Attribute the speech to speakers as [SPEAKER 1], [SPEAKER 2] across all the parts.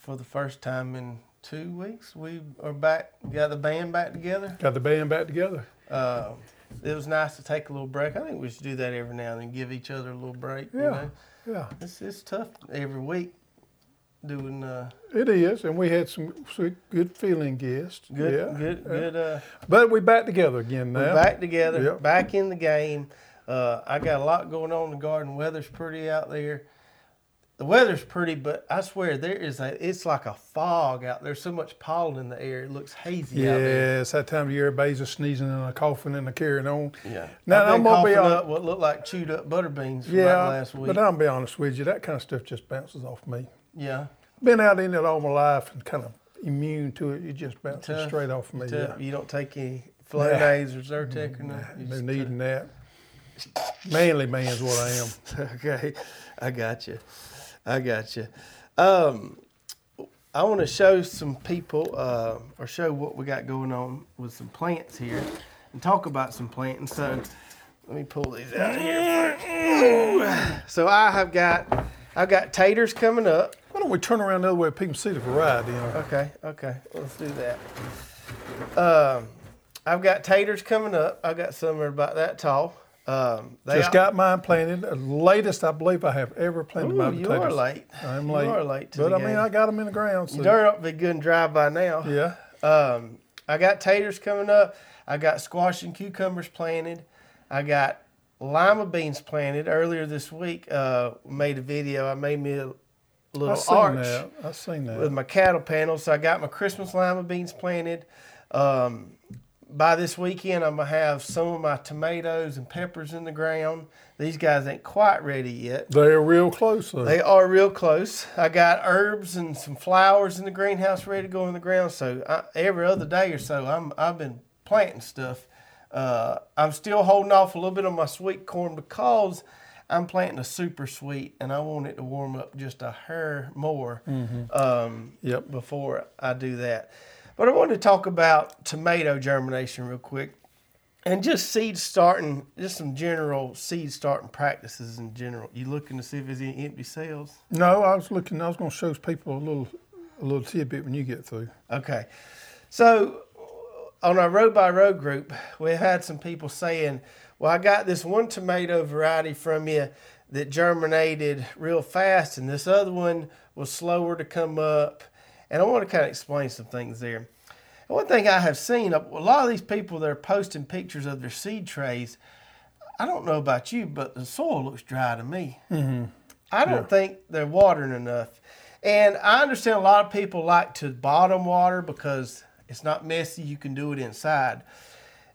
[SPEAKER 1] for the first time in two weeks, we are back. Got the band back together.
[SPEAKER 2] Got the band back together.
[SPEAKER 1] Uh, it was nice to take a little break. I think we should do that every now and then, give each other a little break. You
[SPEAKER 2] Yeah.
[SPEAKER 1] know?
[SPEAKER 2] Yeah,
[SPEAKER 1] It's it's tough every week doing uh,
[SPEAKER 2] it is, and we had some good feeling guests.
[SPEAKER 1] good
[SPEAKER 2] yeah.
[SPEAKER 1] good good. Uh,
[SPEAKER 2] But we're back together again now.
[SPEAKER 1] we're back together,
[SPEAKER 2] Yep.
[SPEAKER 1] back in the game. Uh, I got a lot going on in the garden. Weather's pretty out there. The weather's pretty, but I swear there is a. It's like a fog out there. So much pollen in the air. It looks hazy
[SPEAKER 2] Yeah,
[SPEAKER 1] out there.
[SPEAKER 2] Yeah, it's that time of year. Everybody's just sneezing and a coughing and a carrying on.
[SPEAKER 1] Yeah.
[SPEAKER 2] Now,
[SPEAKER 1] I've been
[SPEAKER 2] I'm gonna be hon-
[SPEAKER 1] up what looked like chewed up butter beans from
[SPEAKER 2] Yeah,
[SPEAKER 1] last week.
[SPEAKER 2] but I'm gonna be honest with you, that kind of stuff just bounces off me.
[SPEAKER 1] yeah.
[SPEAKER 2] Been out in it all my life and kind of immune to it. It just bounces
[SPEAKER 1] Tough.
[SPEAKER 2] straight off me. Yeah.
[SPEAKER 1] You don't take any Flonase or Zyrtec or nothing.
[SPEAKER 2] No
[SPEAKER 1] just,
[SPEAKER 2] needing that. Manly man's what I am.
[SPEAKER 1] okay, I got you. I got you. Um, I want to show some people, uh, or show what we got going on with some plants here, and talk about some planting. So, let me pull these out here. first. So I have got, I've got taters coming up.
[SPEAKER 2] Why don't we turn around the other way? People can see the variety. You know?
[SPEAKER 1] Okay, okay, let's do that. Um, I've got taters coming up. I got some that are about that tall. Um, they
[SPEAKER 2] Just got mine planted. Latest I believe I have ever planted
[SPEAKER 1] Ooh,
[SPEAKER 2] my
[SPEAKER 1] you are late.
[SPEAKER 2] I'm late.
[SPEAKER 1] You are late to
[SPEAKER 2] but I mean. I got them in the ground. So,
[SPEAKER 1] Dirt ought to be good and dry by now.
[SPEAKER 2] yeah.
[SPEAKER 1] Um, I got taters coming up. I got squash and cucumbers planted. I got lima beans planted earlier this week. Uh, made a video. I made me a little
[SPEAKER 2] I've seen
[SPEAKER 1] arch
[SPEAKER 2] that. I've seen that.
[SPEAKER 1] with my cattle panels. So I got my Christmas lima beans planted. Um, by this weekend, I'm gonna have some of my tomatoes and peppers in the ground. These guys ain't quite ready yet.
[SPEAKER 2] They're real close. Though.
[SPEAKER 1] They are real close. I got herbs and some flowers in the greenhouse ready to go in the ground. So I, every other day or so, I'm I've been planting stuff. Uh, I'm still holding off a little bit on my sweet corn because I'm planting a super sweet, and I want it to warm up just a hair more um,
[SPEAKER 2] Yep.
[SPEAKER 1] before I do that. But I wanted to talk about tomato germination real quick and just seed starting, just some general seed starting practices in general. You looking to see if there's any empty cells?
[SPEAKER 2] No, I was looking. I was going to show people a little, a little tidbit when you get through.
[SPEAKER 1] Okay. So on our row by row group, we had some people saying, Well, I got this one tomato variety from you that germinated real fast, and this other one was slower to come up. And I want to kind of explain some things there. One thing I have seen, a lot of these people that are posting pictures of their seed trays, I don't know about you, but the soil looks dry to me. Mm-hmm. I don't think they're watering enough. And I understand a lot of people like to bottom water because it's not messy, you can do it inside.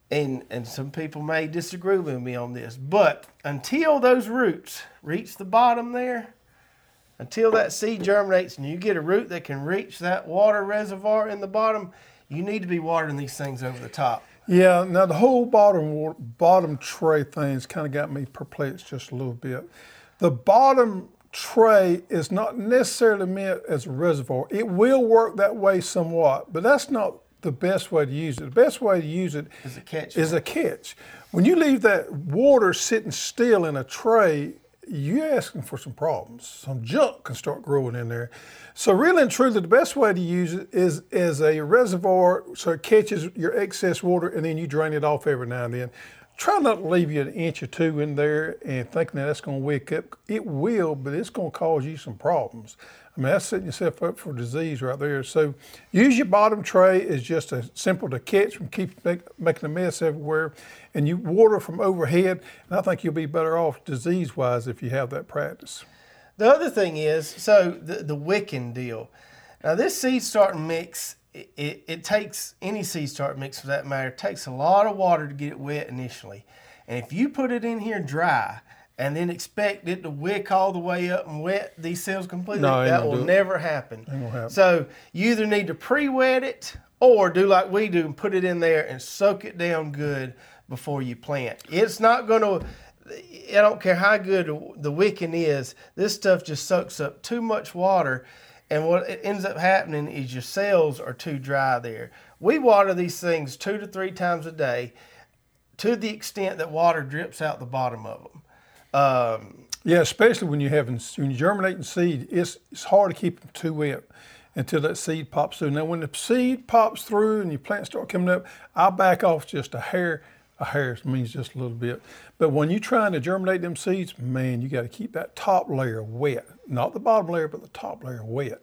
[SPEAKER 1] And and some people may disagree with me on this, but until those roots reach the bottom there, until that seed germinates and you get a root that can reach that water reservoir in the bottom, you need to be watering these things over the top.
[SPEAKER 2] Yeah. Now the whole bottom bottom tray thing's kind of got me perplexed just a little bit. The bottom tray is not necessarily meant as a reservoir. It will work that way somewhat, but that's not the best way to use it. The best way to use it
[SPEAKER 1] Is a catch.
[SPEAKER 2] is a catch. When you leave that water sitting still in a tray, you're asking for some problems. Some junk can start growing in there. So really and truly, the best way to use it is as a reservoir so it catches your excess water and then you drain it off every now and then. Try not to leave you an inch or two in there and thinking that that's going to wake up. It will, but it's going to cause you some problems. I mean, that's setting yourself up for disease right there. So use your bottom tray as just a simple to catch from keep make, making a mess everywhere, and you water from overhead. And I think you'll be better off disease wise if you have that practice.
[SPEAKER 1] The other thing is, so the, the wicking deal. Now, this seed starting mix, it, it, it takes any seed start mix for that matter, takes a lot of water to get it wet initially. And if you put it in here dry and then expect it to wick all the way up and wet these cells completely,
[SPEAKER 2] No,
[SPEAKER 1] that will never happen.
[SPEAKER 2] happen.
[SPEAKER 1] So you either need to pre-wet it or do like we do and put it in there and soak it down good before you plant. It's not going to. I don't care how good the wicking is. This stuff just soaks up too much water, and what it ends up happening is your cells are too dry there. We water these things two to three times a day, to the extent that water drips out the bottom of them. Um,
[SPEAKER 2] Yeah, especially when you're having when you're germinating seed, it's it's hard to keep them too wet. until that seed pops through. Now, when the seed pops through and your plants start coming up, I'll back off just a hair. A hair means just a little bit. But when you're trying to germinate them seeds, man, you got to keep that top layer wet. Not the bottom layer, but the top layer wet.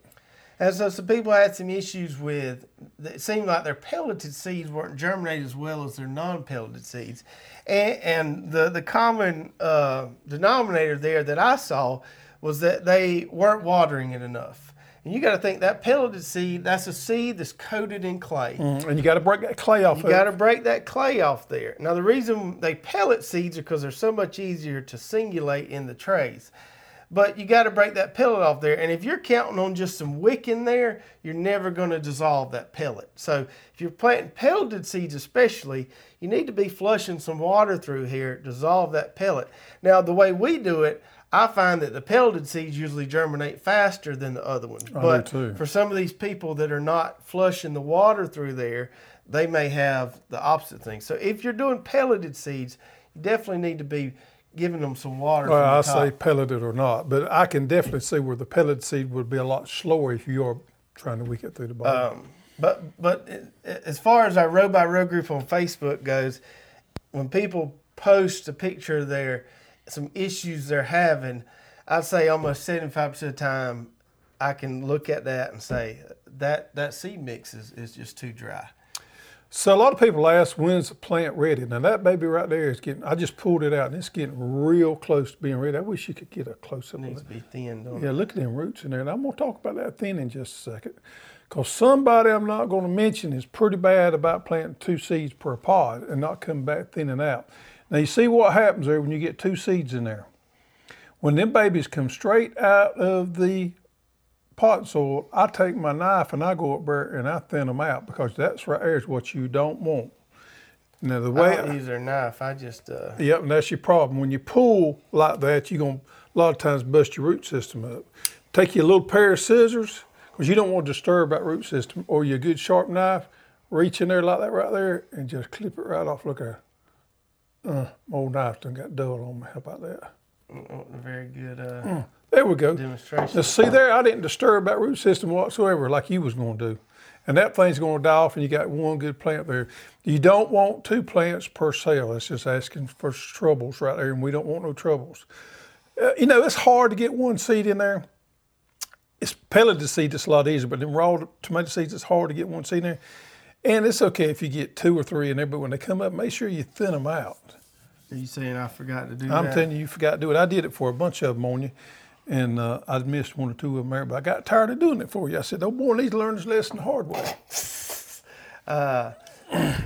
[SPEAKER 1] And so some people had some issues with, it seemed like their pelleted seeds weren't germinated as well as their non-pelleted seeds. And, and the, the common uh, denominator there that I saw was that they weren't watering it enough. And you got to think that pelleted seed, that's a seed that's coated in clay.
[SPEAKER 2] Mm, and you got to break that clay off.
[SPEAKER 1] You got to break that clay off there. Now, the reason they pellet seeds are because they're so much easier to singulate in the trays but you got to break that pellet off there. And if you're counting on just some wick in there, you're never going to dissolve that pellet. So if you're planting pelleted seeds, especially, you need to be flushing some water through here, dissolve that pellet. Now, the way we do it, I find that the pelleted seeds usually germinate faster than the other ones.
[SPEAKER 2] I
[SPEAKER 1] but for some of these people that are not flushing the water through there, they may have the opposite thing. So if you're doing pelleted seeds, you definitely need to be giving them some water.
[SPEAKER 2] Well, I
[SPEAKER 1] the
[SPEAKER 2] say
[SPEAKER 1] top.
[SPEAKER 2] pelleted or not, but I can definitely see where the pellet seed would be a lot slower if you are trying to wick it through the bottom.
[SPEAKER 1] Um, but but as far as our row by row group on Facebook goes, when people post a picture of their some issues they're having, I'd say almost seventy five percent of the time, I can look at that and say that that seed mix is, is just too dry.
[SPEAKER 2] So a lot of people ask, when's the plant ready? Now that baby right there is getting, I just pulled it out and it's getting real close to being ready. I wish you could get a close up
[SPEAKER 1] It needs to be thinned. Don't
[SPEAKER 2] Yeah,
[SPEAKER 1] it?
[SPEAKER 2] look at them roots in there. And I'm going to talk about that thin in just a second. Because somebody I'm not going to mention is pretty bad about planting two seeds per pod and not coming back thinning out. Now, you see what happens there when you get two seeds in there. When them babies come straight out of the pot soil, I take my knife and I go up there and I thin them out because that's right there is what you don't want. Now, the way I
[SPEAKER 1] don't use their knife. I just uh,
[SPEAKER 2] Yep, and that's your problem. When you pull like that, you're going to a lot of times bust your root system up. Take you a little pair of scissors, because you don't want to disturb that root system, or your good sharp knife, reach in there like that right there, and just clip it right off. Look at uh, my old knife done got dull on me. How about that?
[SPEAKER 1] a very good uh,
[SPEAKER 2] There we go.
[SPEAKER 1] demonstration.
[SPEAKER 2] Now see there, I didn't disturb that root system whatsoever like you was going to do. And that thing's going to die off and you got one good plant there. You don't want two plants per sale. That's just asking for troubles right there and we don't want no troubles. Uh, you know, it's hard to get one seed in there. It's pelleted seed, it's a lot easier, but in raw tomato seeds, it's hard to get one seed in there. And it's okay if you get two or three in there, but when they come up, make sure you thin them out.
[SPEAKER 1] Are you saying I forgot to do
[SPEAKER 2] I'm
[SPEAKER 1] that?
[SPEAKER 2] telling you, you forgot to do it. I did it for a bunch of them on you, and uh, I missed one or two of them there, but I got tired of doing it for you. I said, "Oh boy, needs to learn this lesson the hard way."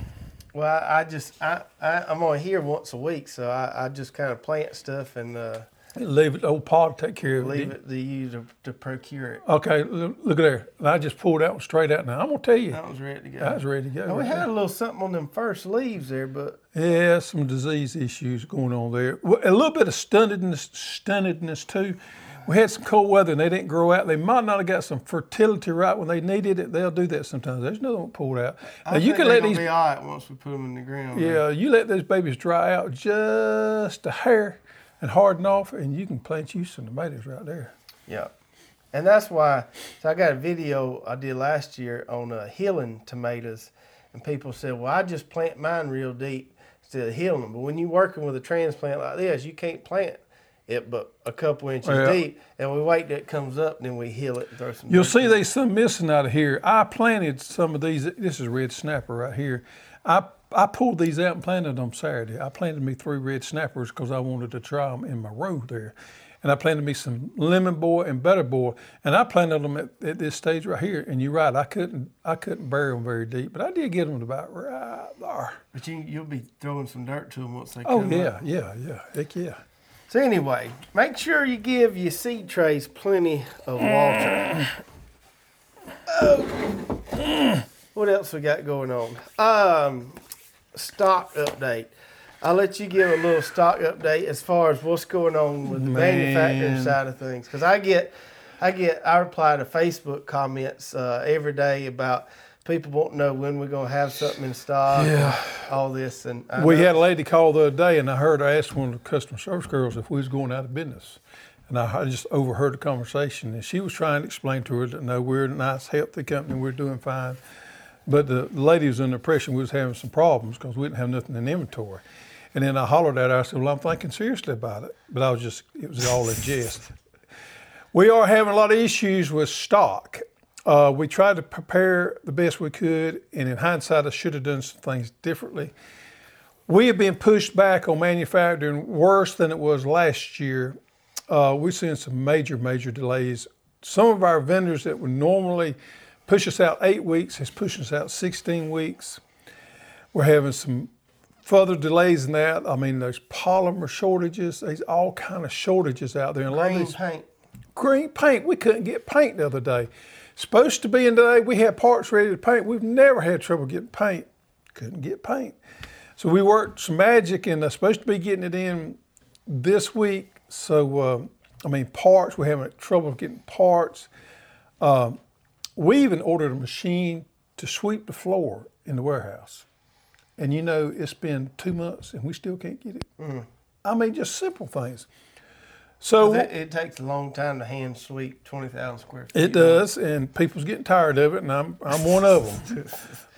[SPEAKER 1] Well, I, I just I, I I'm only here once a week, so I, I just kind of plant stuff and uh,
[SPEAKER 2] Leave it, old pod take care of
[SPEAKER 1] leave
[SPEAKER 2] it.
[SPEAKER 1] it to you to, to procure it.
[SPEAKER 2] Okay, look, look at there. And I just pulled that one straight out. Now I'm gonna tell you,
[SPEAKER 1] That was ready to go.
[SPEAKER 2] I was ready to go.
[SPEAKER 1] Now, we had a little something on them first leaves there, but
[SPEAKER 2] Yeah, some disease issues going on there. A little bit of stuntedness, stuntedness too. We had some cold weather and they didn't grow out. They might not have got some fertility right when they needed it. They'll do that sometimes. There's another one pulled out. Now
[SPEAKER 1] I
[SPEAKER 2] you
[SPEAKER 1] think
[SPEAKER 2] can let these
[SPEAKER 1] be all right once we put them in the ground.
[SPEAKER 2] Yeah, you let those babies dry out just a hair and harden off, and you can plant you some tomatoes right there.
[SPEAKER 1] Yeah. And that's why, so I got a video I did last year on uh, healing tomatoes, and people said, well, I just plant mine real deep instead of healing them. But when you're working with a transplant like this, you can't plant it but a couple inches
[SPEAKER 2] Yeah.
[SPEAKER 1] deep, and we wait till it comes up, then we heal it and throw some.
[SPEAKER 2] You'll see there's some missing out of here. I planted some of these. This is red snapper right here. I I pulled these out and planted them Saturday. I planted me three red snappers because I wanted to try them in my row there. And I planted me some lemon boy and butter boy, and I planted them at, at this stage right here. And you're right, I couldn't I couldn't bury them very deep, but I did get them about right there.
[SPEAKER 1] But you, you'll be throwing some dirt to them once they
[SPEAKER 2] Oh
[SPEAKER 1] come
[SPEAKER 2] yeah,
[SPEAKER 1] up.
[SPEAKER 2] yeah, yeah, heck yeah.
[SPEAKER 1] So anyway, make sure you give your seed trays plenty of water. Oh. What else we got going on? Um, stock update. I'll let you give a little stock update as far as what's going on with the manufacturing side of things. Because I get, I get, I reply to Facebook comments uh, every day about people won't know when we're gonna have something in stock.
[SPEAKER 2] Yeah.
[SPEAKER 1] all this and I
[SPEAKER 2] We
[SPEAKER 1] know-
[SPEAKER 2] had a lady call the other day, and I heard her ask one of the customer service girls if we was going out of business. And I, just overheard the conversation, and she was trying to explain to her that no, we're a nice, healthy company, we're doing fine. But the lady was under impression we was having some problems because we didn't have nothing in inventory. And then I hollered at her. I said, "Well, I'm thinking seriously about it." But I was just—it was all a jest. We are having a lot of issues with stock. Uh, we tried to prepare the best we could, and in hindsight, I should have done some things differently. We have been pushed back on manufacturing worse than it was last year. Uh, we're seeing some major, major delays. Some of our vendors that would normally push us out eight weeks has pushed us out 16 weeks. We're having some further delays than that. I mean, there's polymer shortages. There's all kind of shortages out there. And a lot of
[SPEAKER 1] Green
[SPEAKER 2] these
[SPEAKER 1] paint.
[SPEAKER 2] green paint. We couldn't get paint the other day. Supposed to be in today. We had parts ready to paint. We've never had trouble getting paint. Couldn't get paint. So we worked some magic and uh, supposed to be getting it in this week. So uh, I mean, parts. We're having trouble getting parts. Um, we even ordered a machine to sweep the floor in the warehouse. And you know, it's been two months and we still can't get it. I mean, just simple things. So
[SPEAKER 1] It, it takes a long time to hand sweep 20,000 square feet.
[SPEAKER 2] It does, and people's getting tired of it, and I'm I'm one of them.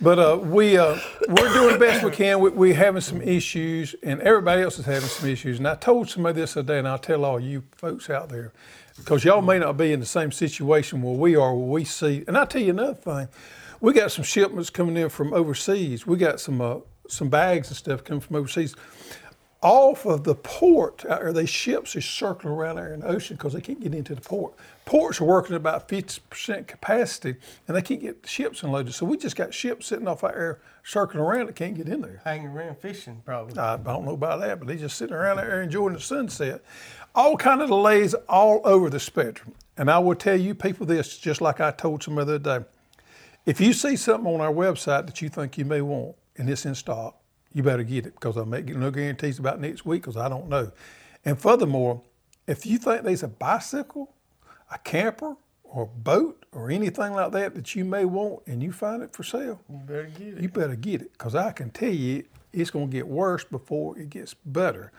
[SPEAKER 2] but uh, we uh, we're doing the best we can. We, we're having some issues, and everybody else is having some issues. And I told somebody this other day, and I'll tell all you folks out there, because y'all may not be in the same situation where we are, where we see. And I'll tell you another thing, we got some shipments coming in from overseas. We got some uh, some bags and stuff coming from overseas off of the port, uh, or these ships are circling around there in the ocean because they can't get into the port. Ports are working at about 50% capacity and they can't get ships unloaded. So we just got ships sitting off out there circling around that can't get in there.
[SPEAKER 1] Hanging around fishing, probably.
[SPEAKER 2] I don't know about that, but they just sitting around there enjoying the sunset. All kind of delays all over the spectrum. And I will tell you people this, just like I told some other day. If you see something on our website that you think you may want and it's in stock, you better get it because I'm making no guarantees about next week because I don't know. And furthermore, if you think there's a bicycle, a camper, or a boat, or anything like that that you may want and you find it for sale,
[SPEAKER 1] You better get it.
[SPEAKER 2] you better get it because I can tell you it's going to get worse before it gets better.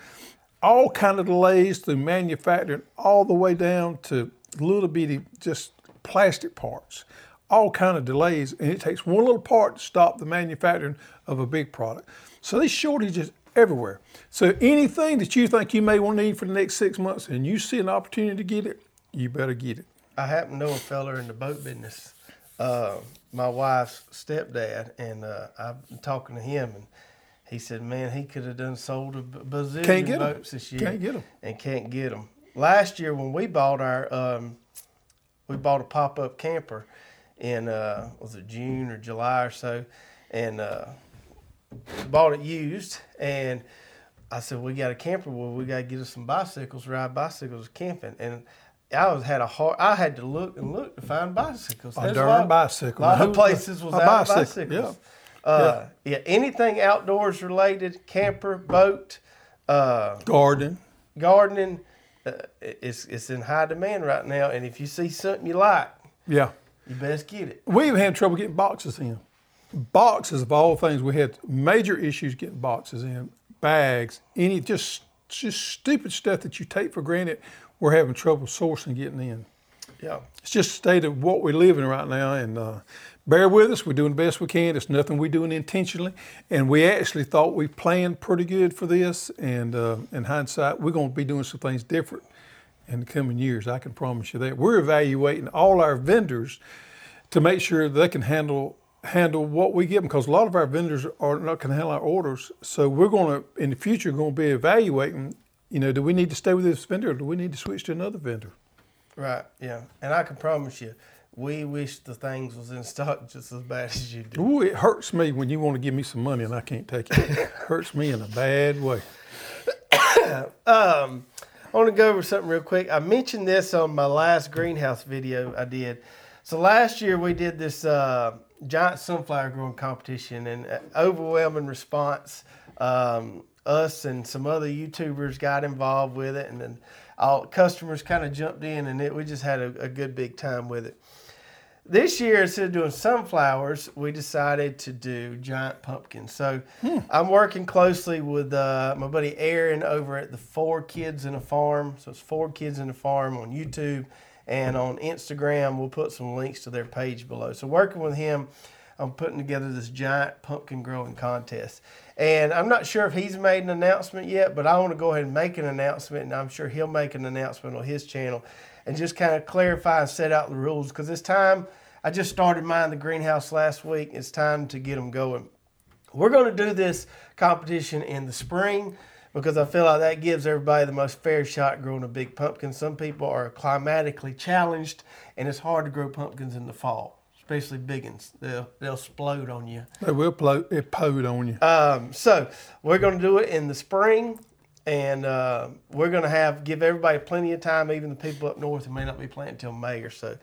[SPEAKER 2] All kind of delays through manufacturing, all the way down to little bitty just plastic parts. All kind of delays, and it takes one little part to stop the manufacturing of a big product. So these shortages everywhere. So anything that you think you may want to need for the next six months, and you see an opportunity to get it, you better get it.
[SPEAKER 1] I happen to know a feller in the boat business, uh, my wife's stepdad, and uh, I've been talking to him, and he said, "Man, he could have done sold a bazillion
[SPEAKER 2] Can't get 'em.
[SPEAKER 1] boats this year,
[SPEAKER 2] Can't get them,
[SPEAKER 1] and can't get them." Last year, when we bought our, um, we bought a pop up camper in uh, was it June or July or so, and uh, bought it used, and I said, "We got a camper. Well, we got to get us some bicycles, ride bicycles camping." And I was had a hard. I had to look and look to find bicycles.
[SPEAKER 2] A darn
[SPEAKER 1] lot-
[SPEAKER 2] bicycle.
[SPEAKER 1] lot
[SPEAKER 2] Who-
[SPEAKER 1] of places was
[SPEAKER 2] a
[SPEAKER 1] out
[SPEAKER 2] bicycle,
[SPEAKER 1] bicycles. Uh, yeah. anything outdoors related, camper, boat, uh,
[SPEAKER 2] Garden.
[SPEAKER 1] gardening, uh, it's it's in high demand right now. And if you see something you like,
[SPEAKER 2] Yeah.
[SPEAKER 1] you best get it.
[SPEAKER 2] We've had trouble getting boxes in. Boxes of all things, we had major issues getting boxes in, bags, any just just stupid stuff that you take for granted. We're having trouble sourcing getting in.
[SPEAKER 1] Yeah.
[SPEAKER 2] It's just a state of what we're living right now, and uh, bear with us. We're doing the best we can. It's nothing we're doing intentionally, and we actually thought we planned pretty good for this. And uh, in hindsight, we're going to be doing some things different in the coming years. I can promise you that. We're evaluating all our vendors to make sure they can handle handle what we give them because a lot of our vendors are not going to handle our orders. So we're going to in the future going to be evaluating. You know, do we need to stay with this vendor or do we need to switch to another vendor?
[SPEAKER 1] Right. Yeah. And I can promise you, we wish the things was in stock just as bad as you do.
[SPEAKER 2] Ooh, it hurts me when you want to give me some money and I can't take it. it hurts me in a bad way.
[SPEAKER 1] Um, I want to go over something real quick. I mentioned this on my last greenhouse video I did. So last year we did this uh, giant sunflower growing competition and uh, overwhelming response. Um, us and some other YouTubers got involved with it, and then all customers kind of jumped in, and it, we just had a, a good big time with it. this year instead of doing sunflowers, we decided to do giant pumpkins. So I'm working closely with uh, my buddy Aaron over at the Four Kids in a Farm. So it's Four Kids in a Farm on YouTube and on Instagram. We'll put some links to their page below. So working with him, I'm putting together this giant pumpkin growing contest. And I'm not sure if he's made an announcement yet, but I want to go ahead and make an announcement, and I'm sure he'll make an announcement on his channel and just kind of clarify and set out the rules because it's time. I just started mine the greenhouse last week. It's time to get them going. We're going to do this competition in the spring because I feel like that gives everybody the most fair shot growing a big pumpkin. Some people are climatically challenged, and it's hard to grow pumpkins in the fall, especially big ones. They'll they'll explode on you.
[SPEAKER 2] They will blow, it pode on you.
[SPEAKER 1] Um, so we're going to do it in the spring, and uh, we're going to have give everybody plenty of time, even the people up north who may not be planting until May or so.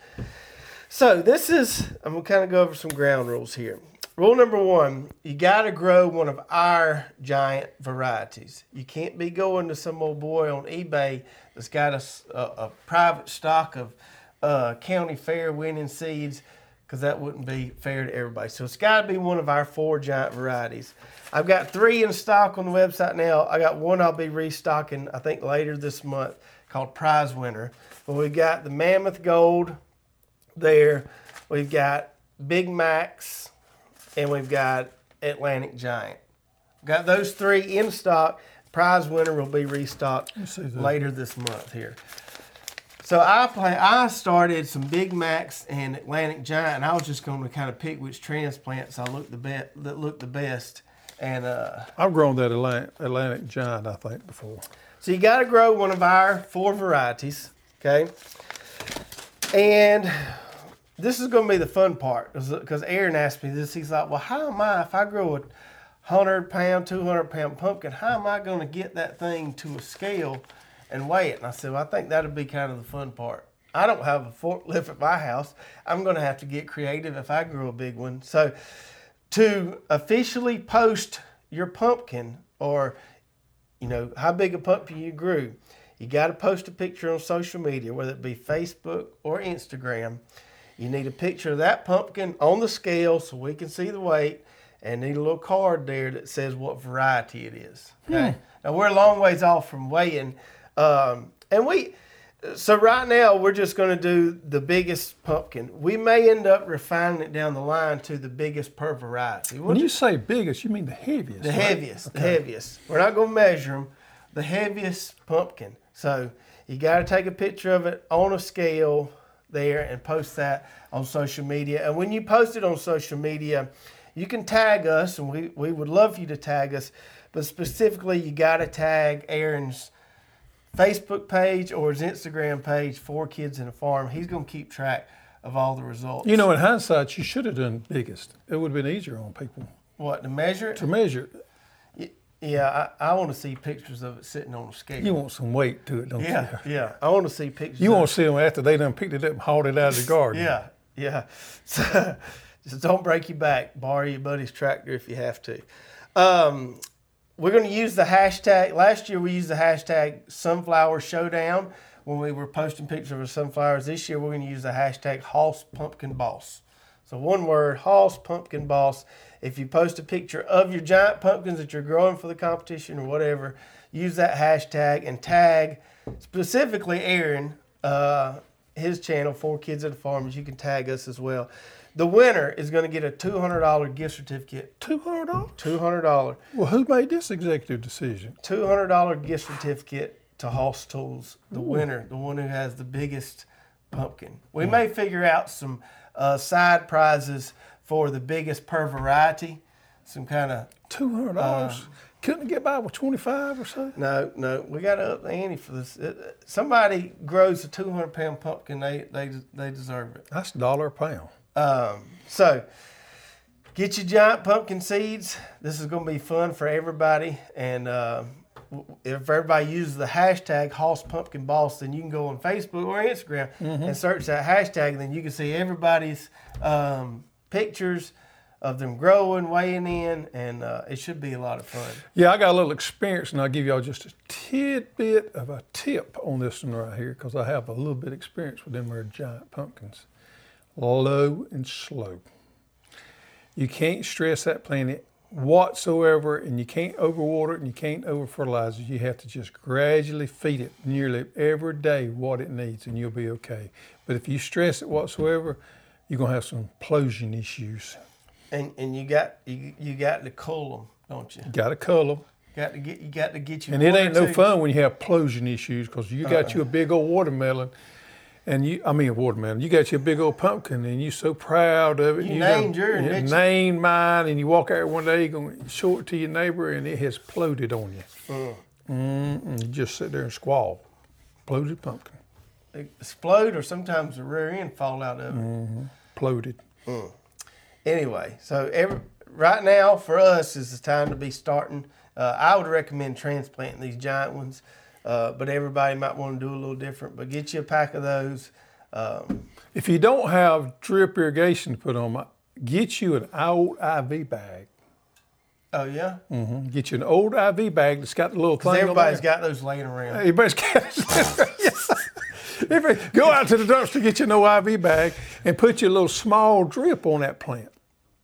[SPEAKER 1] So this is I'm going to kind of go over some ground rules here. Rule number one: you got to grow one of our giant varieties. You can't be going to some old boy on eBay that's got a private stock of uh, county fair winning seeds because that wouldn't be fair to everybody. So it's got to be one of our four giant varieties. I've got three in stock on the website now. I got one I'll be restocking, I think, later this month called Prize Winner. But we've got the Mammoth Gold there. We've got Big Max and we've got Atlantic Giant. Got those three in stock. Prize Winner will be restocked later this month here. So I play. I started some Big Max and Atlantic Giant, and I was just going to kind of pick which transplants I look the best that look the best. And uh,
[SPEAKER 2] I've grown that Atlantic, Atlantic giant, I think, before.
[SPEAKER 1] so you got to grow one of our four varieties, okay? And this is going to be the fun part because Aaron asked me this. He's like, "Well, how am I if I grow a hundred pound, two hundred pound pumpkin? How am I going to get that thing to a scale and weigh it?" And I said, "Well, I think that'll be kind of the fun part. I don't have a forklift at my house. I'm going to have to get creative if I grow a big one. So." to officially post your pumpkin or you know how big a pumpkin you grew you got to post a picture on social media whether it be facebook or instagram you need a picture of that pumpkin on the scale so we can see the weight and need a little card there that says what variety it is okay now we're a long ways off from weighing um, and we so right now we're just going to do the biggest pumpkin. We may end up refining it down the line to the biggest per variety. We'll
[SPEAKER 2] When you say biggest, you mean the heaviest.
[SPEAKER 1] the
[SPEAKER 2] right?
[SPEAKER 1] heaviest, the heaviest. We're not going to measure them. The heaviest pumpkin. So you got to take a picture of it on a scale there and post that on social media. And when you post it on social media, you can tag us, and we, we would love for you to tag us. But specifically, you got to tag Aaron's Facebook page or his Instagram page, Four Kids in a Farm. He's going to keep track of all the results.
[SPEAKER 2] You know, in hindsight, you should have done biggest. It would have been easier on people
[SPEAKER 1] what to measure it?
[SPEAKER 2] to measure.
[SPEAKER 1] Yeah, I, I want to see pictures of it sitting on a scale.
[SPEAKER 2] You want some weight to it, don't
[SPEAKER 1] Yeah,
[SPEAKER 2] you?
[SPEAKER 1] yeah. yeah. I want to see pictures.
[SPEAKER 2] You want to see them after they done picked it up and hauled it out of the garden.
[SPEAKER 1] Yeah, yeah. So, just don't break your back. Borrow your buddy's tractor if you have to. Um, we're going to use the hashtag. Last year we used the hashtag Sunflower Showdown when we were posting pictures of our sunflowers. This year we're going to use the hashtag Hoss Pumpkin Boss. So one word, Hoss Pumpkin Boss. If you post a picture of your giant pumpkins that you're growing for the competition or whatever, use that hashtag and tag specifically Aaron, uh, his channel, Four Kids at the Farmers. You can tag us as well. The winner is going to get a $200 gift certificate.
[SPEAKER 2] Two hundred dollars.
[SPEAKER 1] $200.
[SPEAKER 2] Well, who made this executive decision?
[SPEAKER 1] $200 gift certificate to Hoss Tools. The winner, the one who has the biggest pumpkin. We may figure out some uh, side prizes for the biggest per variety. Some kind of
[SPEAKER 2] Two hundred dollars. Couldn't get by with twenty five or so.
[SPEAKER 1] no, no. We got to up the ante for this. It, somebody grows a 200 pound pumpkin, they they they deserve it.
[SPEAKER 2] That's a dollar a pound.
[SPEAKER 1] Um, so get your giant pumpkin seeds. This is going to be fun for everybody. And uh, if everybody uses the hashtag Hoss Pumpkin Boss, then you can go on Facebook or Instagram and search that hashtag. And then you can see everybody's um, pictures of them growing, weighing in, and uh, it should be a lot of fun.
[SPEAKER 2] Yeah, I got a little experience, and I'll give y'all just a tidbit of a tip on this one right here because I have a little bit of experience with them there giant pumpkins. low and slow. You can't stress that plant whatsoever, and you can't overwater it and you can't over fertilize it. You have to just gradually feed it nearly every day what it needs, and you'll be okay. But if you stress it whatsoever, you're gonna have some implosion issues.
[SPEAKER 1] And and you got you, you got to cull them, don't you?
[SPEAKER 2] You got to cull them.
[SPEAKER 1] Got to get you got to get you.
[SPEAKER 2] And it ain't no
[SPEAKER 1] two-
[SPEAKER 2] fun when you have implosion issues because you got you a big old watermelon, and you I mean a watermelon. You got your big old pumpkin, and you're so proud of it.
[SPEAKER 1] You
[SPEAKER 2] done-
[SPEAKER 1] named yours,
[SPEAKER 2] you
[SPEAKER 1] you?
[SPEAKER 2] named mine, and you walk out one day, you're gonna show it to your neighbor, and it has ploded on you.
[SPEAKER 1] Mm.
[SPEAKER 2] Mm-mm, you just sit there and squall. Ploded pumpkin,
[SPEAKER 1] explode, or sometimes the rear end fall out of it.
[SPEAKER 2] Ploded.
[SPEAKER 1] Anyway, so every, right now for us is the time to be starting. Uh, I would recommend transplanting these giant ones, uh, but everybody might want to do a little different. But get you a pack of those. Um,
[SPEAKER 2] If you don't have drip irrigation to put on, get you an old IV bag.
[SPEAKER 1] oh yeah,
[SPEAKER 2] Mm-hmm. Get you an old IV bag that's got the little thing.
[SPEAKER 1] everybody's got those laying around.
[SPEAKER 2] Everybody's got If go out to the dumpster, to get your no IV bag, and put your little small drip on that plant.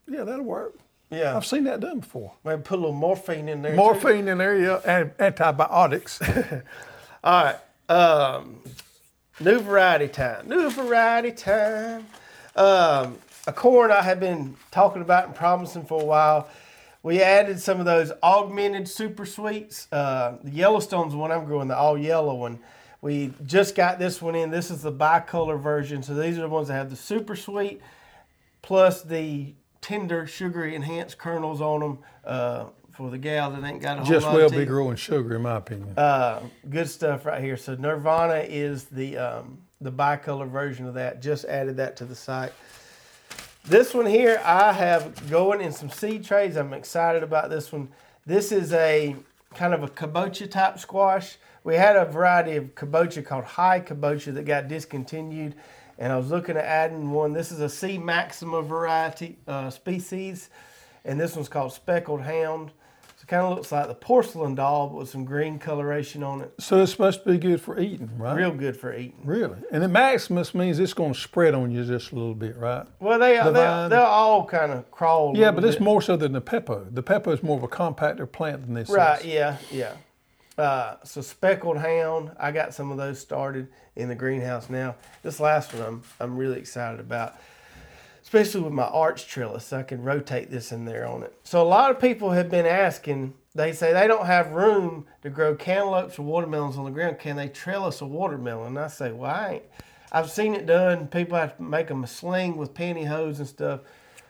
[SPEAKER 2] Yeah, that'll work.
[SPEAKER 1] Yeah,
[SPEAKER 2] I've seen that done before.
[SPEAKER 1] maybe put a little morphine in there. too.
[SPEAKER 2] Morphine in there, yeah, and antibiotics.
[SPEAKER 1] All right. Um, new variety time. New variety time. Um, a corn I have been talking about and promising for a while. We added some of those augmented super sweets. Uh, the Yellowstone's the one I'm growing, the all yellow one. We just got this one in. This is the bicolor version. So these are the ones that have the super sweet plus the tender, sugary enhanced kernels on them uh, for the gal that ain't got a whole
[SPEAKER 2] Just
[SPEAKER 1] lot
[SPEAKER 2] well
[SPEAKER 1] of
[SPEAKER 2] be
[SPEAKER 1] teeth.
[SPEAKER 2] growing sugar, in my opinion.
[SPEAKER 1] Uh, good stuff right here. So Nirvana is the um, the bicolor version of that. Just added that to the site. This one here I have going in some seed trays. I'm excited about this one. This is a kind of a kabocha type squash. We had a variety of kabocha called high kabocha that got discontinued, and I was looking at adding one. This is a C Maxima variety uh, species, and this one's called Speckled Hound. So it kind of looks like the porcelain doll, but with some green coloration on it.
[SPEAKER 2] so it's supposed to be good for eating, right?
[SPEAKER 1] Real good for eating.
[SPEAKER 2] Really? And the Maximus means it's going to spread on you just a little bit, right?
[SPEAKER 1] Well, they
[SPEAKER 2] The
[SPEAKER 1] they they'll all kind of crawl.
[SPEAKER 2] Yeah, but it's more so than the Pepo. The Pepo is more of a compacter plant than this
[SPEAKER 1] Right,
[SPEAKER 2] is.
[SPEAKER 1] yeah, yeah. Uh, so speckled hound, I got some of those started in the greenhouse now. This last one I'm I'm really excited about, especially with my arch trellis. I can rotate this in there on it. So a lot of people have been asking. They say they don't have room to grow cantaloupes or watermelons on the ground. Can they trellis a watermelon? And I say, well, I ain't. I've seen it done. People have to make them a sling with pantyhose and stuff.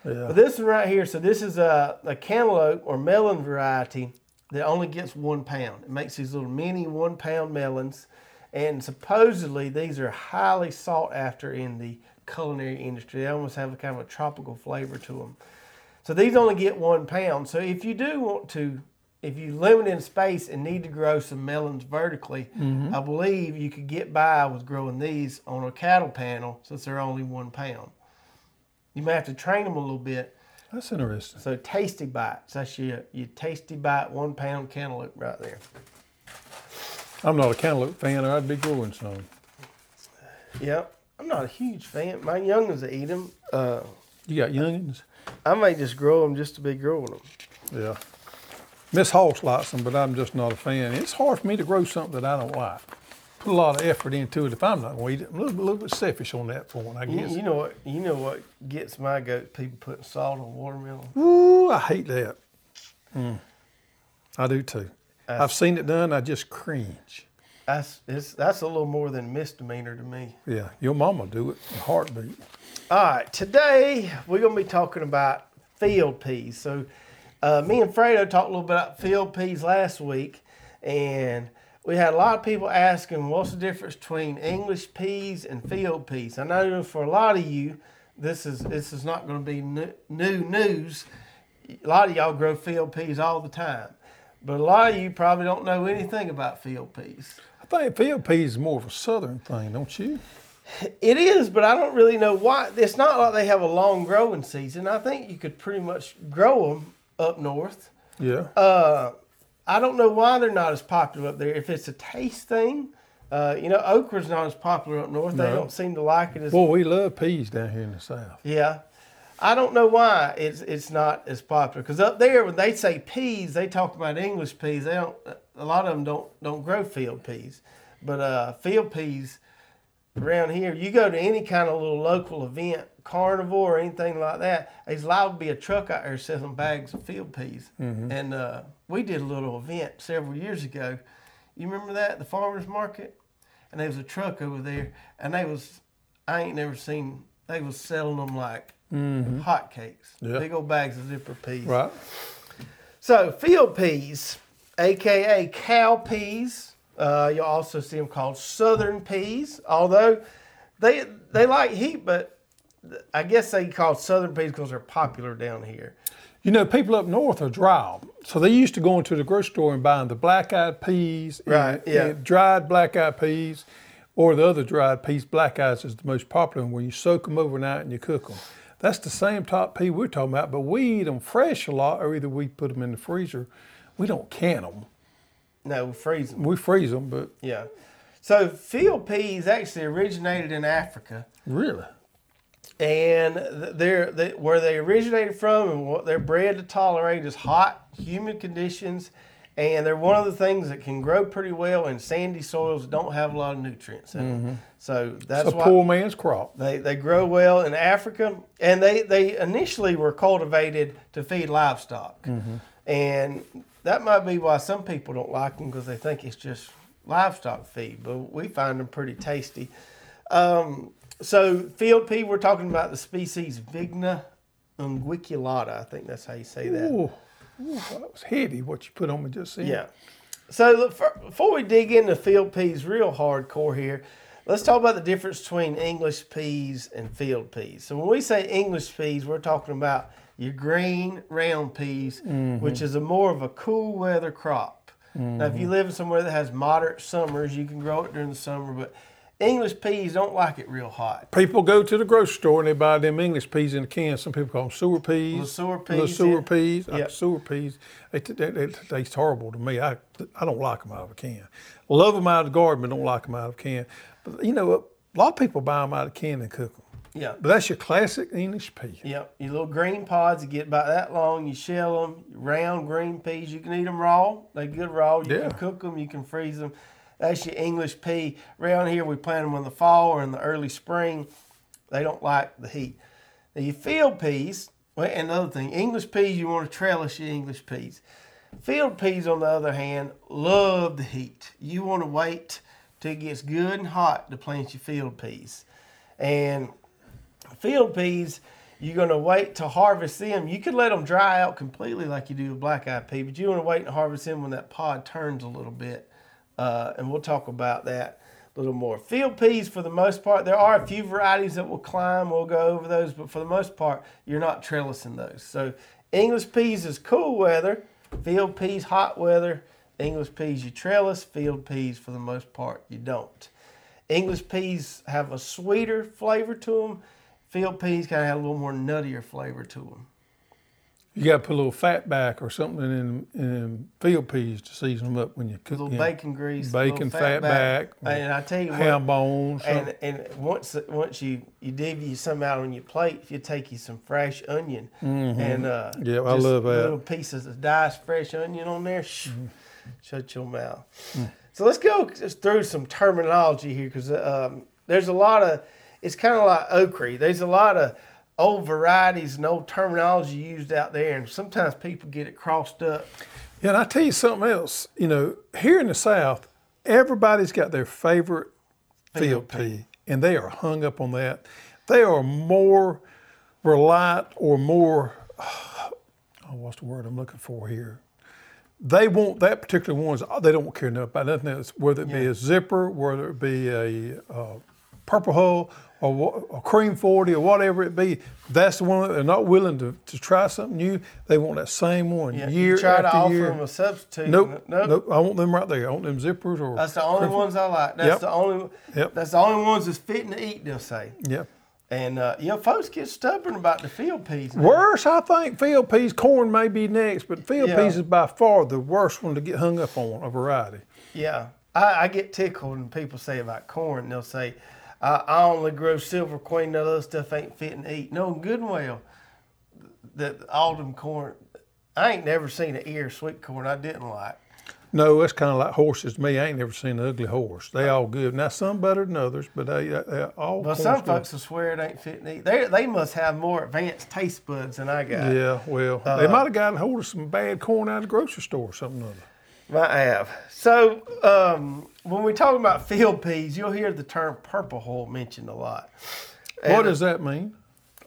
[SPEAKER 2] Yeah.
[SPEAKER 1] But this one right here, so this is a, a cantaloupe or melon variety that only gets one pound. It makes these little mini one pound melons. And supposedly these are highly sought after in the culinary industry. They almost have a kind of a tropical flavor to them. So these only get one pound. So if you do want to, if you limit in space and need to grow some melons vertically, mm-hmm. I believe you could get by with growing these on a cattle panel since they're only one pound. You may have to train them a little bit.
[SPEAKER 2] That's interesting.
[SPEAKER 1] So tasty bites. That's your your tasty bite one pound cantaloupe right there.
[SPEAKER 2] I'm not a cantaloupe fan, or I'd be growing some.
[SPEAKER 1] Yep. I'm not a huge fan. My youngins that eat them. Uh,
[SPEAKER 2] You got youngins?
[SPEAKER 1] I may just grow them just to be growing them.
[SPEAKER 2] Yeah. Miss Hoss likes them, but I'm just not a fan. It's hard for me to grow something that I don't like. Put a lot of effort into it if I'm not going to eat it. I'm a little, little bit selfish on that point, I guess.
[SPEAKER 1] you know what? You know what gets my goat? People putting salt on watermelon.
[SPEAKER 2] Ooh, I hate that. Mm. I do too.
[SPEAKER 1] That's-
[SPEAKER 2] I've seen it done. I just cringe.
[SPEAKER 1] That's it's, that's a little more than misdemeanor to me.
[SPEAKER 2] Yeah, your mama do it. in a heartbeat.
[SPEAKER 1] All right, today we're going to be talking about field peas. So, uh, me and Fredo talked a little bit about field peas last week, and we had a lot of people asking what's the difference between English peas and field peas. I know for a lot of you, this is this is not going to be new, new news. A lot of y'all grow field peas all the time, but a lot of you probably don't know anything about field peas.
[SPEAKER 2] I think field peas is more of a southern thing, don't you?
[SPEAKER 1] It is, but I don't really know why. It's not like they have a long growing season. I think you could pretty much grow them up north.
[SPEAKER 2] Yeah.
[SPEAKER 1] Uh, I don't know why they're not as popular up there. If it's a taste thing, Uh, you know, okra's not as popular up north. They don't seem to like it as
[SPEAKER 2] Boy, we love peas down here in the south.
[SPEAKER 1] Yeah. I don't know why it's it's not as popular because up there when they say peas, they talk about English peas. They don't. A lot of them don't don't grow field peas, but uh, field peas around here, you go to any kind of little local event, carnival or anything like that. There's liable to be a truck out there selling bags of field peas, and uh, we did a little event several years ago. You remember that the farmers market, and there was a truck over there, and they was I ain't never seen. They was selling them like hotcakes,
[SPEAKER 2] Yeah.
[SPEAKER 1] big old bags of zipper peas.
[SPEAKER 2] Right.
[SPEAKER 1] So field peas, aka cow peas, uh, you'll also see them called southern peas. Although they they like heat, but I guess they call southern peas because they're popular down here.
[SPEAKER 2] You know, people up north are dry. So they used to go into the grocery store and buy the black eyed peas, and-
[SPEAKER 1] Right, yeah.
[SPEAKER 2] and dried black eyed peas, or the other dried peas. Black eyes is the most popular one where you soak them overnight and you cook them. That's the same top pea we're talking about, but we eat them fresh a lot, or either we put them in the freezer. We don't can them.
[SPEAKER 1] No, we freeze them.
[SPEAKER 2] We freeze them, but
[SPEAKER 1] Yeah. So field peas actually originated in Africa.
[SPEAKER 2] really,
[SPEAKER 1] and they're they, where they originated from and what they're bred to tolerate is hot, humid conditions, and they're one of the things that can grow pretty well in sandy soils that don't have a lot of nutrients in them. So that's
[SPEAKER 2] it's a
[SPEAKER 1] why
[SPEAKER 2] poor man's crop.
[SPEAKER 1] they, they grow well in Africa, and they, they initially were cultivated to feed livestock, and that might be why some people don't like them because they think it's just livestock feed. But we find them pretty tasty. Um, so field pea, we're talking about the species Vigna unguiculata. I think that's how you say that.
[SPEAKER 2] Ooh, ooh, that was heavy what you put on me just then.
[SPEAKER 1] Yeah. So look, for, before we dig into field peas real hardcore here, let's talk about the difference between English peas and field peas. So when we say English peas, we're talking about your green round peas, mm-hmm. which is a more of a cool weather crop. Now, if you mm-hmm. live in somewhere that has moderate summers, you can grow it during the summer, but English peas don't like it real hot.
[SPEAKER 2] People go to the grocery store and they buy them English peas in a can. Some people call them sewer peas.
[SPEAKER 1] Little sewer peas,
[SPEAKER 2] sewer
[SPEAKER 1] yeah.
[SPEAKER 2] peas. Uh,
[SPEAKER 1] like
[SPEAKER 2] sewer peas. They, they, they taste horrible to me. I, I don't like them out of a can. Love them out of the garden, but don't like them out of a can. But you know? A lot of people buy them out of a can and cook them.
[SPEAKER 1] Yeah.
[SPEAKER 2] But that's your classic English pea.
[SPEAKER 1] Yep, your little green pods, you get about that long. You shell them, round green peas. You can eat them raw. They're good raw. You
[SPEAKER 2] Yeah.
[SPEAKER 1] can cook them. You can freeze them. That's your English pea. Around here, we plant them in the fall or in the early spring. They don't like the heat. Now, your field peas, well, another thing, English peas, you want to trellis your English peas. Field peas, on the other hand, love the heat. You want to wait till it gets good and hot to plant your field peas. And field peas, you're going to wait to harvest them. You could let them dry out completely like you do with black eyed pea, but you want to wait and harvest them when that pod turns a little bit. Uh, and we'll talk about that a little more. Field peas, for the most part, there are a few varieties that will climb. We'll go over those, but for the most part, you're not trellising those. So English peas is cool weather, field peas hot weather. English peas you trellis, field peas for the most part you don't. English peas have a sweeter flavor to them. Field peas kind of have a little more nuttier flavor to them.
[SPEAKER 2] You got to put a little fat back or something in, in field peas to season them up when you cook.
[SPEAKER 1] A
[SPEAKER 2] little
[SPEAKER 1] bacon grease,
[SPEAKER 2] Bacon
[SPEAKER 1] little
[SPEAKER 2] fat back,
[SPEAKER 1] and I tell you what,
[SPEAKER 2] ham bones.
[SPEAKER 1] and and once once you you divvy some out on your plate, if you take you some fresh onion and uh,
[SPEAKER 2] Mm-hmm. Yeah, I love that. Mm-hmm.
[SPEAKER 1] little pieces of diced fresh onion on there, shh, shut your mouth. So let's go just through some terminology here because um, there's a lot of it's kind of like okra. There's a lot of old varieties and old terminology used out there, and sometimes people get it crossed up.
[SPEAKER 2] Yeah, and I tell you something else. You know, here in the South, everybody's got their favorite field pea, and they are hung up on that. They are more reliant or more. Oh, what's the word I'm looking for here? They want that particular ones. They don't care enough about nothing else, whether it be a zipper, whether it be a uh, purple hull or a cream 40 or whatever it be. That's the one that they're not willing to, to try something new. They want that same one
[SPEAKER 1] Yeah,
[SPEAKER 2] year
[SPEAKER 1] you try to
[SPEAKER 2] after
[SPEAKER 1] offer
[SPEAKER 2] year.
[SPEAKER 1] them a substitute.
[SPEAKER 2] Nope,
[SPEAKER 1] nope.
[SPEAKER 2] nope. I want them right there. I want them zippers or.
[SPEAKER 1] That's the only ones I like. That's
[SPEAKER 2] Yep.
[SPEAKER 1] the only.
[SPEAKER 2] Yep.
[SPEAKER 1] That's the only ones that's fitting to eat. They'll say.
[SPEAKER 2] yeah.
[SPEAKER 1] And uh, you know, folks get stubborn about the field peas. now.
[SPEAKER 2] Worse, I think field peas. Corn may be next, but field
[SPEAKER 1] Yeah.
[SPEAKER 2] peas is by far the worst one to get hung up on a variety.
[SPEAKER 1] Yeah, I I, I get tickled when people say about corn. They'll say, I, I only grow silver queen. That other stuff ain't fit to eat. No, good and well. That all them corn, I ain't never seen an ear of sweet corn I didn't like.
[SPEAKER 2] No, that's kind of like horses to me. I ain't never seen an ugly horse. They all good. Now some better than others, but they, they all.
[SPEAKER 1] Well, some
[SPEAKER 2] good.
[SPEAKER 1] folks will swear it ain't fit to eat. They they must have more advanced taste buds than I got.
[SPEAKER 2] Yeah, well,
[SPEAKER 1] Uh,
[SPEAKER 2] they might have gotten hold of some bad corn out of the grocery store or something other.
[SPEAKER 1] Might have. So um, when we talk about field peas, you'll hear the term purple hull mentioned a lot.
[SPEAKER 2] What does that mean?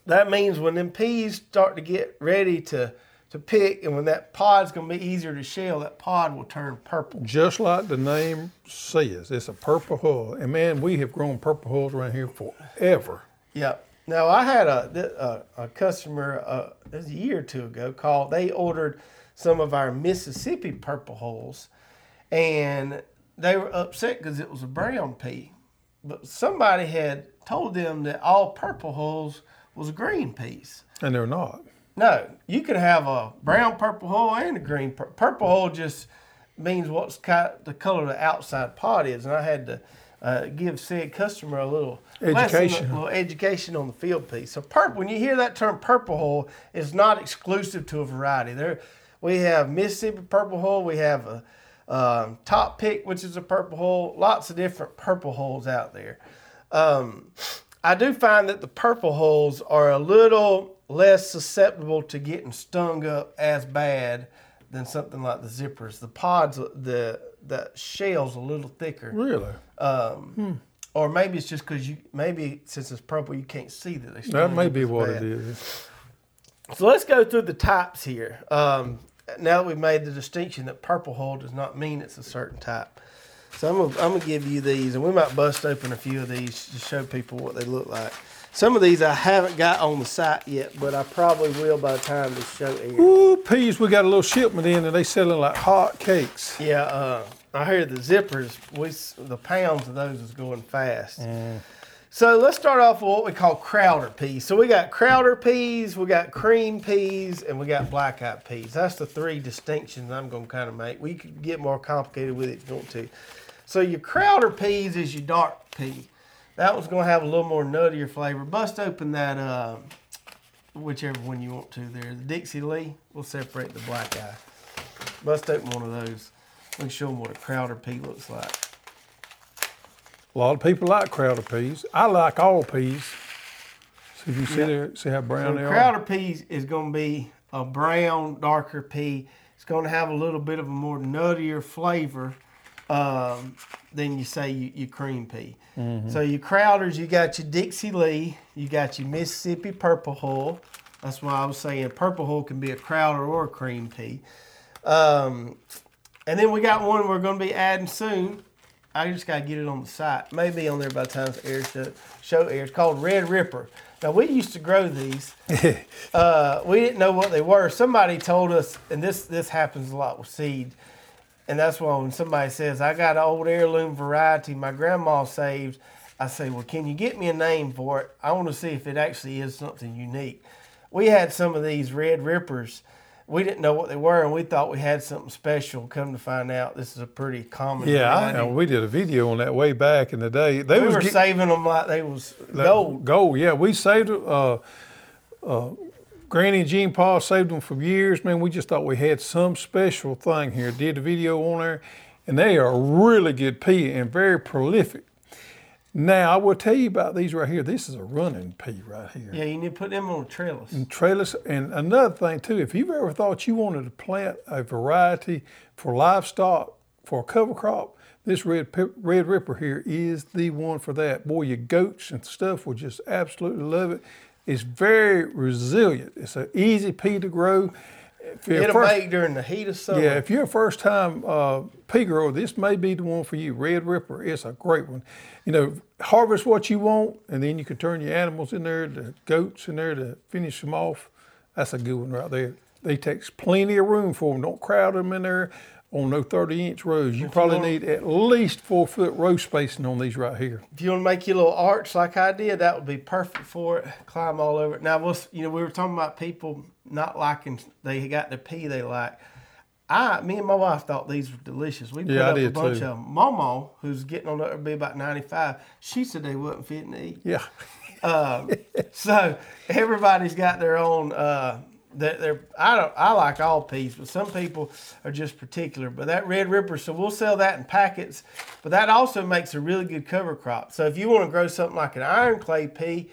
[SPEAKER 1] that means when them peas start to get ready to to pick, and when that pod's gonna be easier to shell, that pod will turn purple.
[SPEAKER 2] Just like the name says, it's a purple hull. And man, we have grown purple hulls around here forever.
[SPEAKER 1] Yep. Now I had a a, a customer uh, a year or two ago called. They ordered some of our Mississippi purple hulls, and they were upset because it was a brown pea. But somebody had told them that all purple hulls was a green peas.
[SPEAKER 2] And they're not.
[SPEAKER 1] No, you could have a brown purple hull and a green pur- purple hull. Just means what's kind the color of the outside pod is, and I had to uh, give said customer a little lesson,
[SPEAKER 2] Education.
[SPEAKER 1] a little education on the field peas. So purple, when you hear that term purple hull, is not exclusive to a variety. There, we have Mississippi purple hull. We have a um, top pick, which is a purple hull. Lots of different purple hulls out there. Um, I do find that the purple hulls are a little less susceptible to getting stung up as bad than something like the zippers. The pods, the the shell's a little thicker,
[SPEAKER 2] Really?
[SPEAKER 1] um, or maybe it's just because you maybe since it's purple you can't see that they.
[SPEAKER 2] That may be what
[SPEAKER 1] bad.
[SPEAKER 2] it is.
[SPEAKER 1] So let's go through the types here. Um, now that we've made the distinction that purple hull does not mean it's a certain type. So I'm gonna, I'm gonna give you these, and we might bust open a few of these to show people what they look like. Some of these I haven't got on the site yet, but I probably will by the time this show airs.
[SPEAKER 2] Ooh, peas, we got a little shipment in and they selling like hot cakes.
[SPEAKER 1] Yeah, uh, I hear the zippers. We the pounds of those is going fast. So let's start off with what we call crowder peas. So we got crowder peas, we got cream peas, and we got black eyed peas. That's the three distinctions I'm going to kind of make. We could get more complicated with it if you want to. So your crowder peas is your dark pea. That one's going to have a little more nuttier flavor. Bust open that, uh, whichever one you want to there. The Dixie Lee, we'll separate the black eye. Bust open one of those. Let me show them what a crowder pea looks like.
[SPEAKER 2] A lot of people like crowder peas. I like all peas. See if you see
[SPEAKER 1] Yeah.
[SPEAKER 2] there, see how brown
[SPEAKER 1] So
[SPEAKER 2] they are.
[SPEAKER 1] crowder peas is going to be a brown, darker pea. It's going to have a little bit of a more nuttier flavor um, than you say you, you cream pea. So your crowders, you got your Dixie Lee, you got your Mississippi Purple Hull. That's why I was saying Purple Hull can be a crowder or a cream pea. Um, and then we got one we're going to be adding soon. I just got to get it on the site. Maybe on there by the time the air show, show airs. Called Red Ripper. Now we used to grow these. uh, we didn't know what they were. Somebody told us, and this this happens a lot with seed. And that's why when somebody says, I got an old heirloom variety my grandma saved, I say, Well, can you get me a name for it? I want to see if it actually is something unique. We had some of these red rippers. We didn't know what they were, and we thought we had something special. Come to find out, this is a pretty common.
[SPEAKER 2] yeah, I know. We did a video on that way back in the day. They
[SPEAKER 1] we were
[SPEAKER 2] get-
[SPEAKER 1] saving them like they was gold.
[SPEAKER 2] Gold, yeah. We saved. Uh, uh, Granny and Gene Paul saved them for years. Man, we just thought we had some special thing here. Did a video on there, and they are really good pea and very prolific. Now I will tell you about these right here. This is a running pea right here.
[SPEAKER 1] Yeah, you need to put them on a trellis.
[SPEAKER 2] And trellis. And another thing too, if you've ever thought you wanted to plant a variety for livestock for a cover crop, this red red ripper here is the one for that. Boy, your goats and stuff will just absolutely love it. It's very resilient. It's an easy pea to grow. If
[SPEAKER 1] It'll
[SPEAKER 2] first-
[SPEAKER 1] make during the heat of summer.
[SPEAKER 2] yeah, if you're a first time uh, pea grower, this may be the one for you. Red Ripper, it's a great one. You know, harvest what you want, and then you can turn your animals in there, the goats in there to finish them off. That's a good one right there. They takes plenty of room for them. Don't crowd them in there on no 30 inch rows. You probably
[SPEAKER 1] want-
[SPEAKER 2] need at least four foot row spacing on these right here.
[SPEAKER 1] If you want to make your little arch like I did, that would be perfect for it. Climb all over it. Now, we'll, you know, we were talking about people not liking, they got the pea they like. I, me and my wife thought these were delicious. We put
[SPEAKER 2] Yeah,
[SPEAKER 1] up a bunch
[SPEAKER 2] too.
[SPEAKER 1] of them. Momo, who's getting on up to be about 95, she said they wasn't fitting to eat.
[SPEAKER 2] Yeah.
[SPEAKER 1] Um, so everybody's got their own. Uh, they're, they're, I don't. I like all peas, but some people are just particular. But that red ripper, so we'll sell that in packets. But that also makes a really good cover crop. So if you want to grow something like an iron clay pea,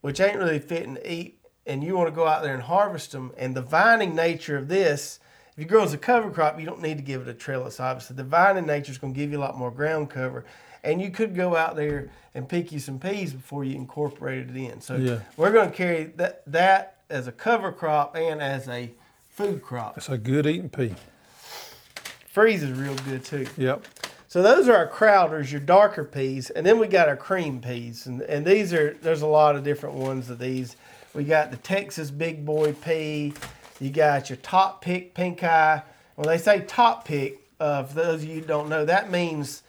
[SPEAKER 1] which ain't really fitting to eat, and you want to go out there and harvest them, and the vining nature of this, if you grow as a cover crop, you don't need to give it a trellis. Obviously, the vine in nature is going to give you a lot more ground cover, and you could go out there and pick you some peas before you incorporate it in. So
[SPEAKER 2] Yeah.
[SPEAKER 1] we're going to carry that that as a cover crop and as a food crop.
[SPEAKER 2] It's a good eating pea.
[SPEAKER 1] Freeze is real good too.
[SPEAKER 2] Yep.
[SPEAKER 1] So those are our crowders, your darker peas, and then we got our cream peas, and and these are there's a lot of different ones of these. We got the Texas Big Boy pea. You got your top pick pink eye. When they say top pick, uh, for those of you don't know, that means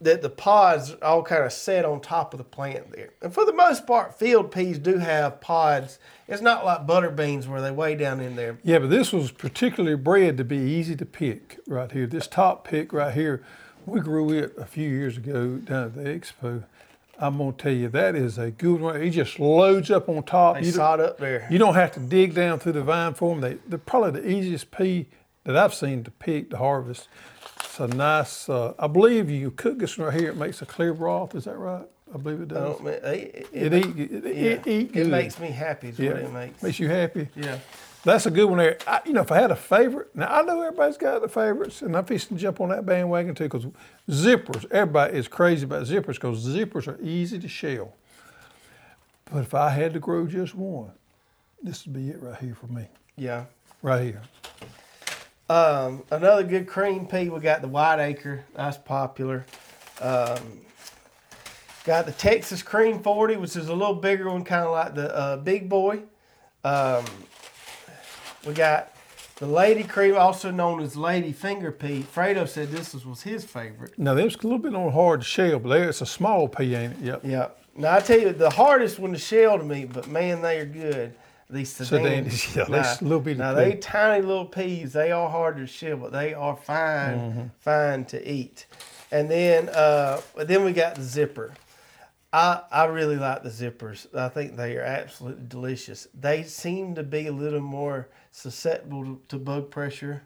[SPEAKER 1] that the pods all kind of set on top of the plant there. And for the most part, field peas do have pods. It's not like butter beans where they way down in there.
[SPEAKER 2] Yeah, but this was particularly bred to be easy to pick right here. This top pick right here, we grew it a few years ago down at the expo. I'm gonna tell you that is a good one. It just loads up on top.
[SPEAKER 1] They
[SPEAKER 2] You don't-
[SPEAKER 1] up there.
[SPEAKER 2] You don't have to dig down through the vine for them. They, they're probably the easiest pea that I've seen to pick to harvest. It's a nice. Uh, I believe you cook this one right here. It makes a clear broth. Is that right? I believe it does.
[SPEAKER 1] it,
[SPEAKER 2] It,
[SPEAKER 1] it,
[SPEAKER 2] eat. It,
[SPEAKER 1] yeah,
[SPEAKER 2] it eat
[SPEAKER 1] it makes me happy. Is
[SPEAKER 2] yeah.
[SPEAKER 1] what it makes.
[SPEAKER 2] makes you happy.
[SPEAKER 1] Yeah.
[SPEAKER 2] That's a good one there. I, you know, if I had a favorite, now I know everybody's got the favorites, and I'm fixing to jump on that bandwagon too, because zippers, everybody is crazy about zippers because zippers are easy to shell. But if I had to grow just one, this would be it right here for me.
[SPEAKER 1] Yeah.
[SPEAKER 2] Right here.
[SPEAKER 1] Um, another good cream pea, we got the White Acre. That's popular. Um, got the Texas Cream 40, which is a little bigger one, kind of like the uh, Big Boy. Um, we got the Lady Cream, also known as Lady Finger Pea. Fredo said this was, was his favorite.
[SPEAKER 2] Now, there's a little bit on hard to shell, but there, it's a small pea, ain't it? Yep.
[SPEAKER 1] Yeah. Now, I tell you, the hardest one to shell to me, but man, they are good. These
[SPEAKER 2] Sedans,
[SPEAKER 1] sedans.
[SPEAKER 2] yeah, they're little bitty
[SPEAKER 1] Now, they tiny little peas. They are hard to shell, but they are fine,
[SPEAKER 2] Mm-hmm.
[SPEAKER 1] fine to eat. And then, uh, then we got the zipper. I, I really like the zippers. I think they are absolutely delicious. They seem to be a little more susceptible to, bug pressure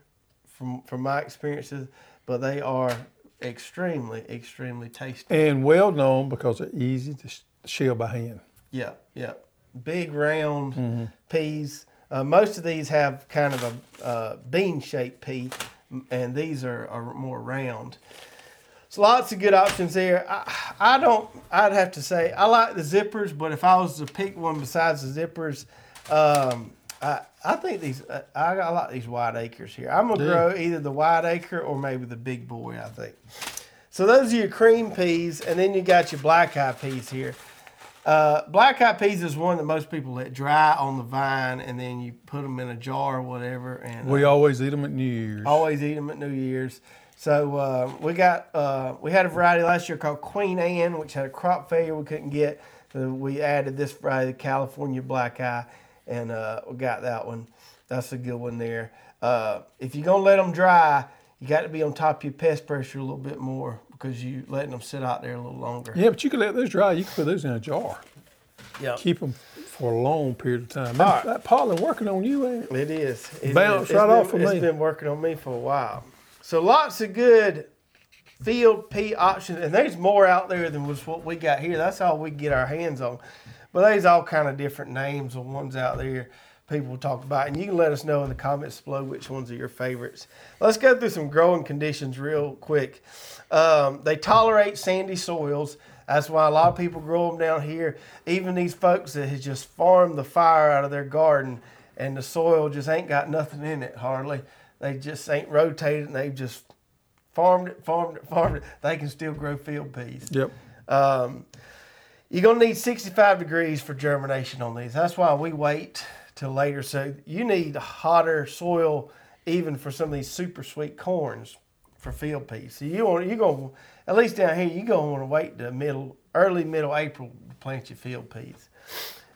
[SPEAKER 1] from, from my experiences, but they are extremely, extremely tasty.
[SPEAKER 2] And well known because they're easy to shell by hand.
[SPEAKER 1] Yeah, yeah. Big round
[SPEAKER 2] Mm-hmm.
[SPEAKER 1] peas. Uh, most of these have kind of a uh, bean shaped pea, and these are, are more round. So lots of good options there. I, I don't. I'd have to say I like the zippers, but if I was to pick one besides the zippers, um, I I think these. I, I like these White Acres here. I'm gonna
[SPEAKER 2] Yeah.
[SPEAKER 1] grow either the White Acre or maybe the big boy. I think. So those are your cream peas, and then you got your black eye peas here. Uh, black eye peas is one that most people let dry on the vine, and then you put them in a jar or whatever, and
[SPEAKER 2] We always eat them at New Year's.
[SPEAKER 1] always eat them at New Year's. So uh, we got uh, we had a variety last year called Queen Anne, which had a crop failure we couldn't get. So we added this variety, California Black Eye, and uh, we got that one. That's a good one there. Uh, if you're gonna let them dry, you got to be on top of your pest pressure a little bit more because you letting them sit out there a little longer.
[SPEAKER 2] Yeah, but you can let those dry. You can put those in a jar.
[SPEAKER 1] Yeah.
[SPEAKER 2] Keep them for a long period of time.
[SPEAKER 1] All
[SPEAKER 2] That,
[SPEAKER 1] right.
[SPEAKER 2] that pollen working on you, ain't it?
[SPEAKER 1] It is. It
[SPEAKER 2] Bounce
[SPEAKER 1] is.
[SPEAKER 2] right
[SPEAKER 1] been,
[SPEAKER 2] off of
[SPEAKER 1] It's
[SPEAKER 2] me.
[SPEAKER 1] been working on me for a while. So lots of good field pea options, and there's more out there than was what we got here. That's all we get our hands on. But there's all kind of different names of ones out there people talk about, and you can let us know in the comments below which ones are your favorites. Let's go through some growing conditions real quick. Um, they tolerate sandy soils. That's why a lot of people grow them down here. Even these folks that has just farmed the fire out of their garden, and the soil just ain't got nothing in it hardly. They just ain't rotated, and they've just farmed it, farmed it, farmed it. They can still grow field peas.
[SPEAKER 2] Yep.
[SPEAKER 1] Um, you're gonna need 65 degrees for germination on these. That's why we wait till later. So you need hotter soil even for some of these super sweet corns for field peas. So you want you gonna at least down here you gonna want to wait to middle early middle April to plant your field peas.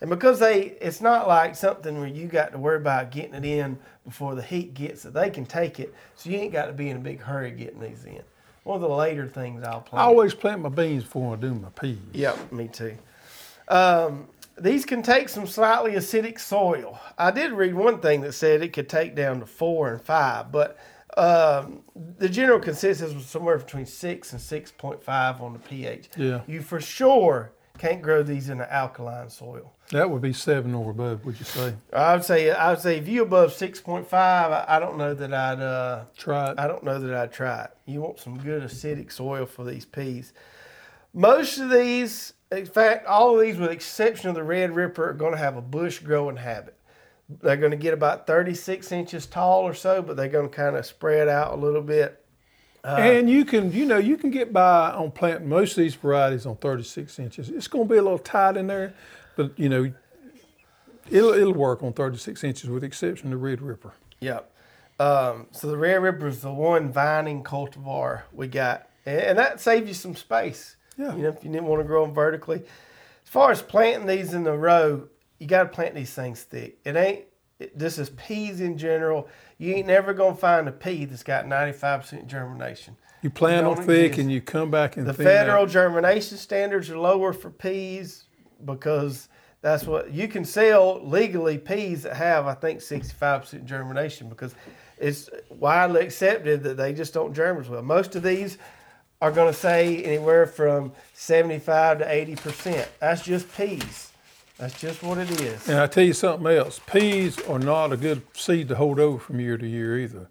[SPEAKER 1] And because they, it's not like something where you got to worry about getting it in before the heat gets it. They can take it, so you ain't got to be in a big hurry getting these in. One of the later things I'll plant.
[SPEAKER 2] I always plant my beans before I do my peas.
[SPEAKER 1] Yep, me too. Um, these can take some slightly acidic soil. I did read one thing that said it could take down to four and five, but um, the general consensus was somewhere between six and six point five on the pH.
[SPEAKER 2] Yeah.
[SPEAKER 1] You for sure can't grow these in an alkaline soil.
[SPEAKER 2] That would be seven or above, would you say?
[SPEAKER 1] I would say I would say if you above six point five, I, I don't know that I'd uh,
[SPEAKER 2] Try it.
[SPEAKER 1] I don't know that I'd try it. You want some good acidic soil for these peas. Most of these, in fact, all of these, with the exception of the Red Ripper, are going to have a bush growing habit. They're going to get about 36 inches tall or so, but they're going to kind of spread out a little bit.
[SPEAKER 2] and you can, you know, you can get by on planting most of these varieties on 36 inches. It's going to be a little tight in there, but you know, it'll it'll work on 36 inches with the exception of the Red Ripper.
[SPEAKER 1] Yep. Um, so the Red Ripper is the one vining cultivar we got, and, and that saves you some space.
[SPEAKER 2] Yeah.
[SPEAKER 1] You know, if you didn't want to grow them vertically. As far as planting these in the row, you got to plant these things thick. It ain't. It, this is peas in general. You ain't never gonna find a pea that's got 95% germination.
[SPEAKER 2] You plant them thick
[SPEAKER 1] exist.
[SPEAKER 2] and you come back and
[SPEAKER 1] The federal
[SPEAKER 2] out.
[SPEAKER 1] germination standards are lower for peas because that's what you can sell legally peas that have, I think, 65% germination because it's widely accepted that they just don't germinate well. Most of these are going to say anywhere from 75 to 80%. That's just peas. That's just what it is.
[SPEAKER 2] And I tell you something else, peas are not a good seed to hold over from year to year either.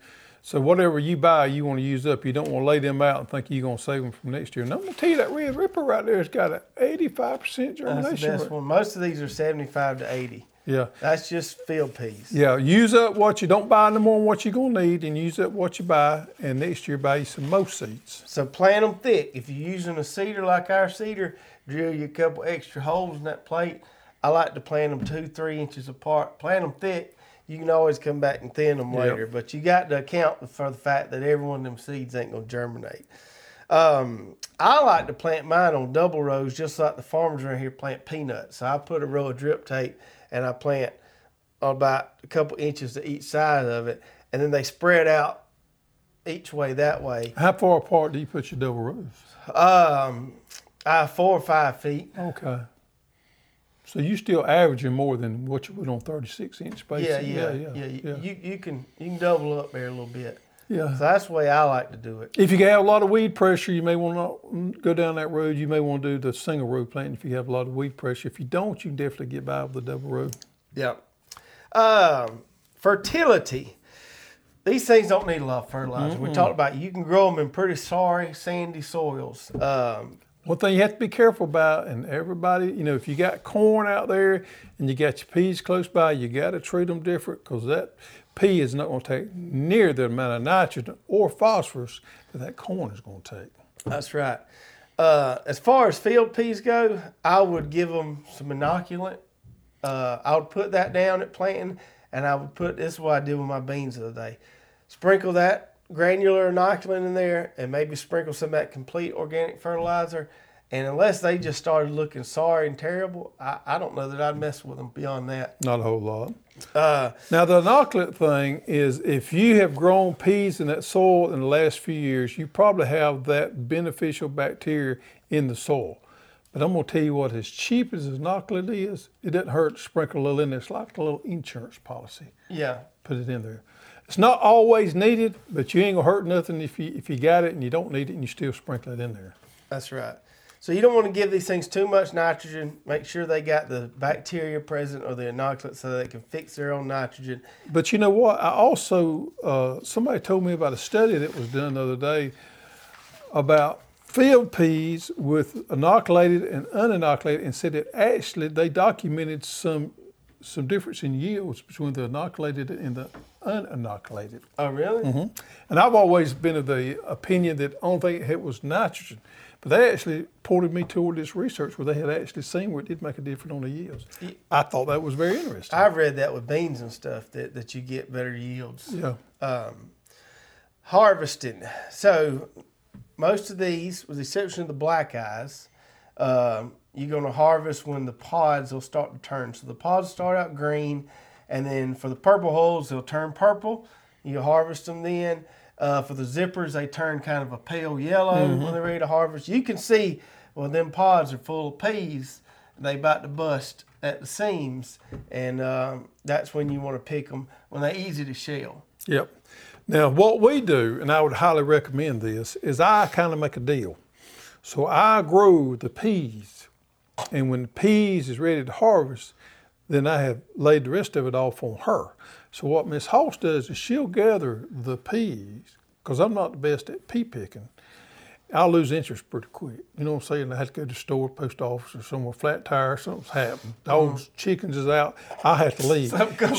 [SPEAKER 2] So whatever you buy, you want to use up. You don't want to lay them out and think you're going to save them from next year. And I'm going to tell you that Red Ripper right there has got an 85% germination
[SPEAKER 1] That's the best
[SPEAKER 2] rate.
[SPEAKER 1] one. Most of these are 75 to 80.
[SPEAKER 2] Yeah.
[SPEAKER 1] That's just field peas.
[SPEAKER 2] Yeah, use up what you don't buy no more than what you're gonna need, and use up what you buy, and next year buy you some more seeds.
[SPEAKER 1] So plant them thick. If you're using a seeder like our seeder, drill you a couple extra holes in that plate. I like to plant them two, three inches apart. Plant them thick. You can always come back and thin them
[SPEAKER 2] Yep.
[SPEAKER 1] later, but you got to account for the fact that every one of them seeds ain't gonna germinate. Um, I like to plant mine on double rows, just like the farmers around here plant peanuts. So I put a row of drip tape and I plant about a couple inches to each side of it, and then they spread out each way that way.
[SPEAKER 2] How far apart do you put your double rows?
[SPEAKER 1] Um, uh, four or five feet.
[SPEAKER 2] Okay. So you're still averaging more than what you would on 36 inch spacing?
[SPEAKER 1] Yeah, yeah,
[SPEAKER 2] yeah,
[SPEAKER 1] yeah.
[SPEAKER 2] yeah.
[SPEAKER 1] You you can you can double up there a little bit.
[SPEAKER 2] Yeah.
[SPEAKER 1] So that's the way I like to do it.
[SPEAKER 2] If you have a lot of weed pressure, you may want to go down that road. You may want to do the single row planting if you have a lot of weed pressure. If you don't, you can definitely get by with the double row.
[SPEAKER 1] Yeah. Um, fertility. These things don't need a lot of fertilizer. We talked about you can grow them in pretty sorry sandy soils. Um,
[SPEAKER 2] One thing you have to be careful about, and everybody, you know, if you got corn out there and you got your peas close by, you got to treat them different because that pea is not going to take near the amount of nitrogen or phosphorus that that corn is going to take.
[SPEAKER 1] That's right. Uh, as far as field peas go, I would give them some inoculant. Uh, I would put that down at planting, and I would put this is what I did with my beans the other day. Sprinkle that granular inoculant in there, and maybe sprinkle some of that complete organic fertilizer. And unless they just started looking sorry and terrible, I, I don't know that I'd mess with them beyond that.
[SPEAKER 2] Not a whole lot.
[SPEAKER 1] Uh,
[SPEAKER 2] Now, the inoculant thing is if you have grown peas in that soil in the last few years, you probably have that beneficial bacteria in the soil. But I'm going to tell you what, as cheap as inoculant is, it doesn't hurt to sprinkle a little in there. It's like a little insurance policy.
[SPEAKER 1] yeah,
[SPEAKER 2] Put it in there. It's not always needed, but you ain't to hurt nothing if you, if you got it and you don't need it and you still sprinkle it in there.
[SPEAKER 1] That's right. So you don't want to give these things too much nitrogen. Make sure they got the bacteria present or the inoculant so they can fix their own nitrogen.
[SPEAKER 2] But you know what? I also uh, somebody told me about a study that was done the other day about field peas with inoculated and uninoculated, and said that actually they documented some some difference in yields between the inoculated and the uninoculated.
[SPEAKER 1] Oh, really?
[SPEAKER 2] And I've always been of the opinion that only thing it had was nitrogen. But they actually pointed me toward this research where they had actually seen where it did make a difference on the yields. I thought that was very interesting.
[SPEAKER 1] I've read that with beans and stuff that, that you get better yields.
[SPEAKER 2] yeah.
[SPEAKER 1] Harvesting. So most of these, with the exception of the black eyes, um, you're going to harvest when the pods will start to turn. So the pods start out green, and then for the purple hulls, they'll turn purple. You harvest them then. Uh, for the zippers, they turn kind of a pale yellow when they're ready to harvest. You can see, well, them pods are full of peas. They about to bust at the seams, and um, that's when you want to pick them when they're easy to shell.
[SPEAKER 2] Yep. Now, what we do, and I would highly recommend this, is I kind of make a deal. So I grow the peas, and when the peas is ready to harvest, then I have laid the rest of it off on her. So what Miss Hoss does is she'll gather the peas, because I'm not the best at pea picking. I'll lose interest pretty quick. You know what I'm saying? I have to go to the store, post office, or somewhere, flat tire, something's happened. Dogs, chickens is out. I have to leave.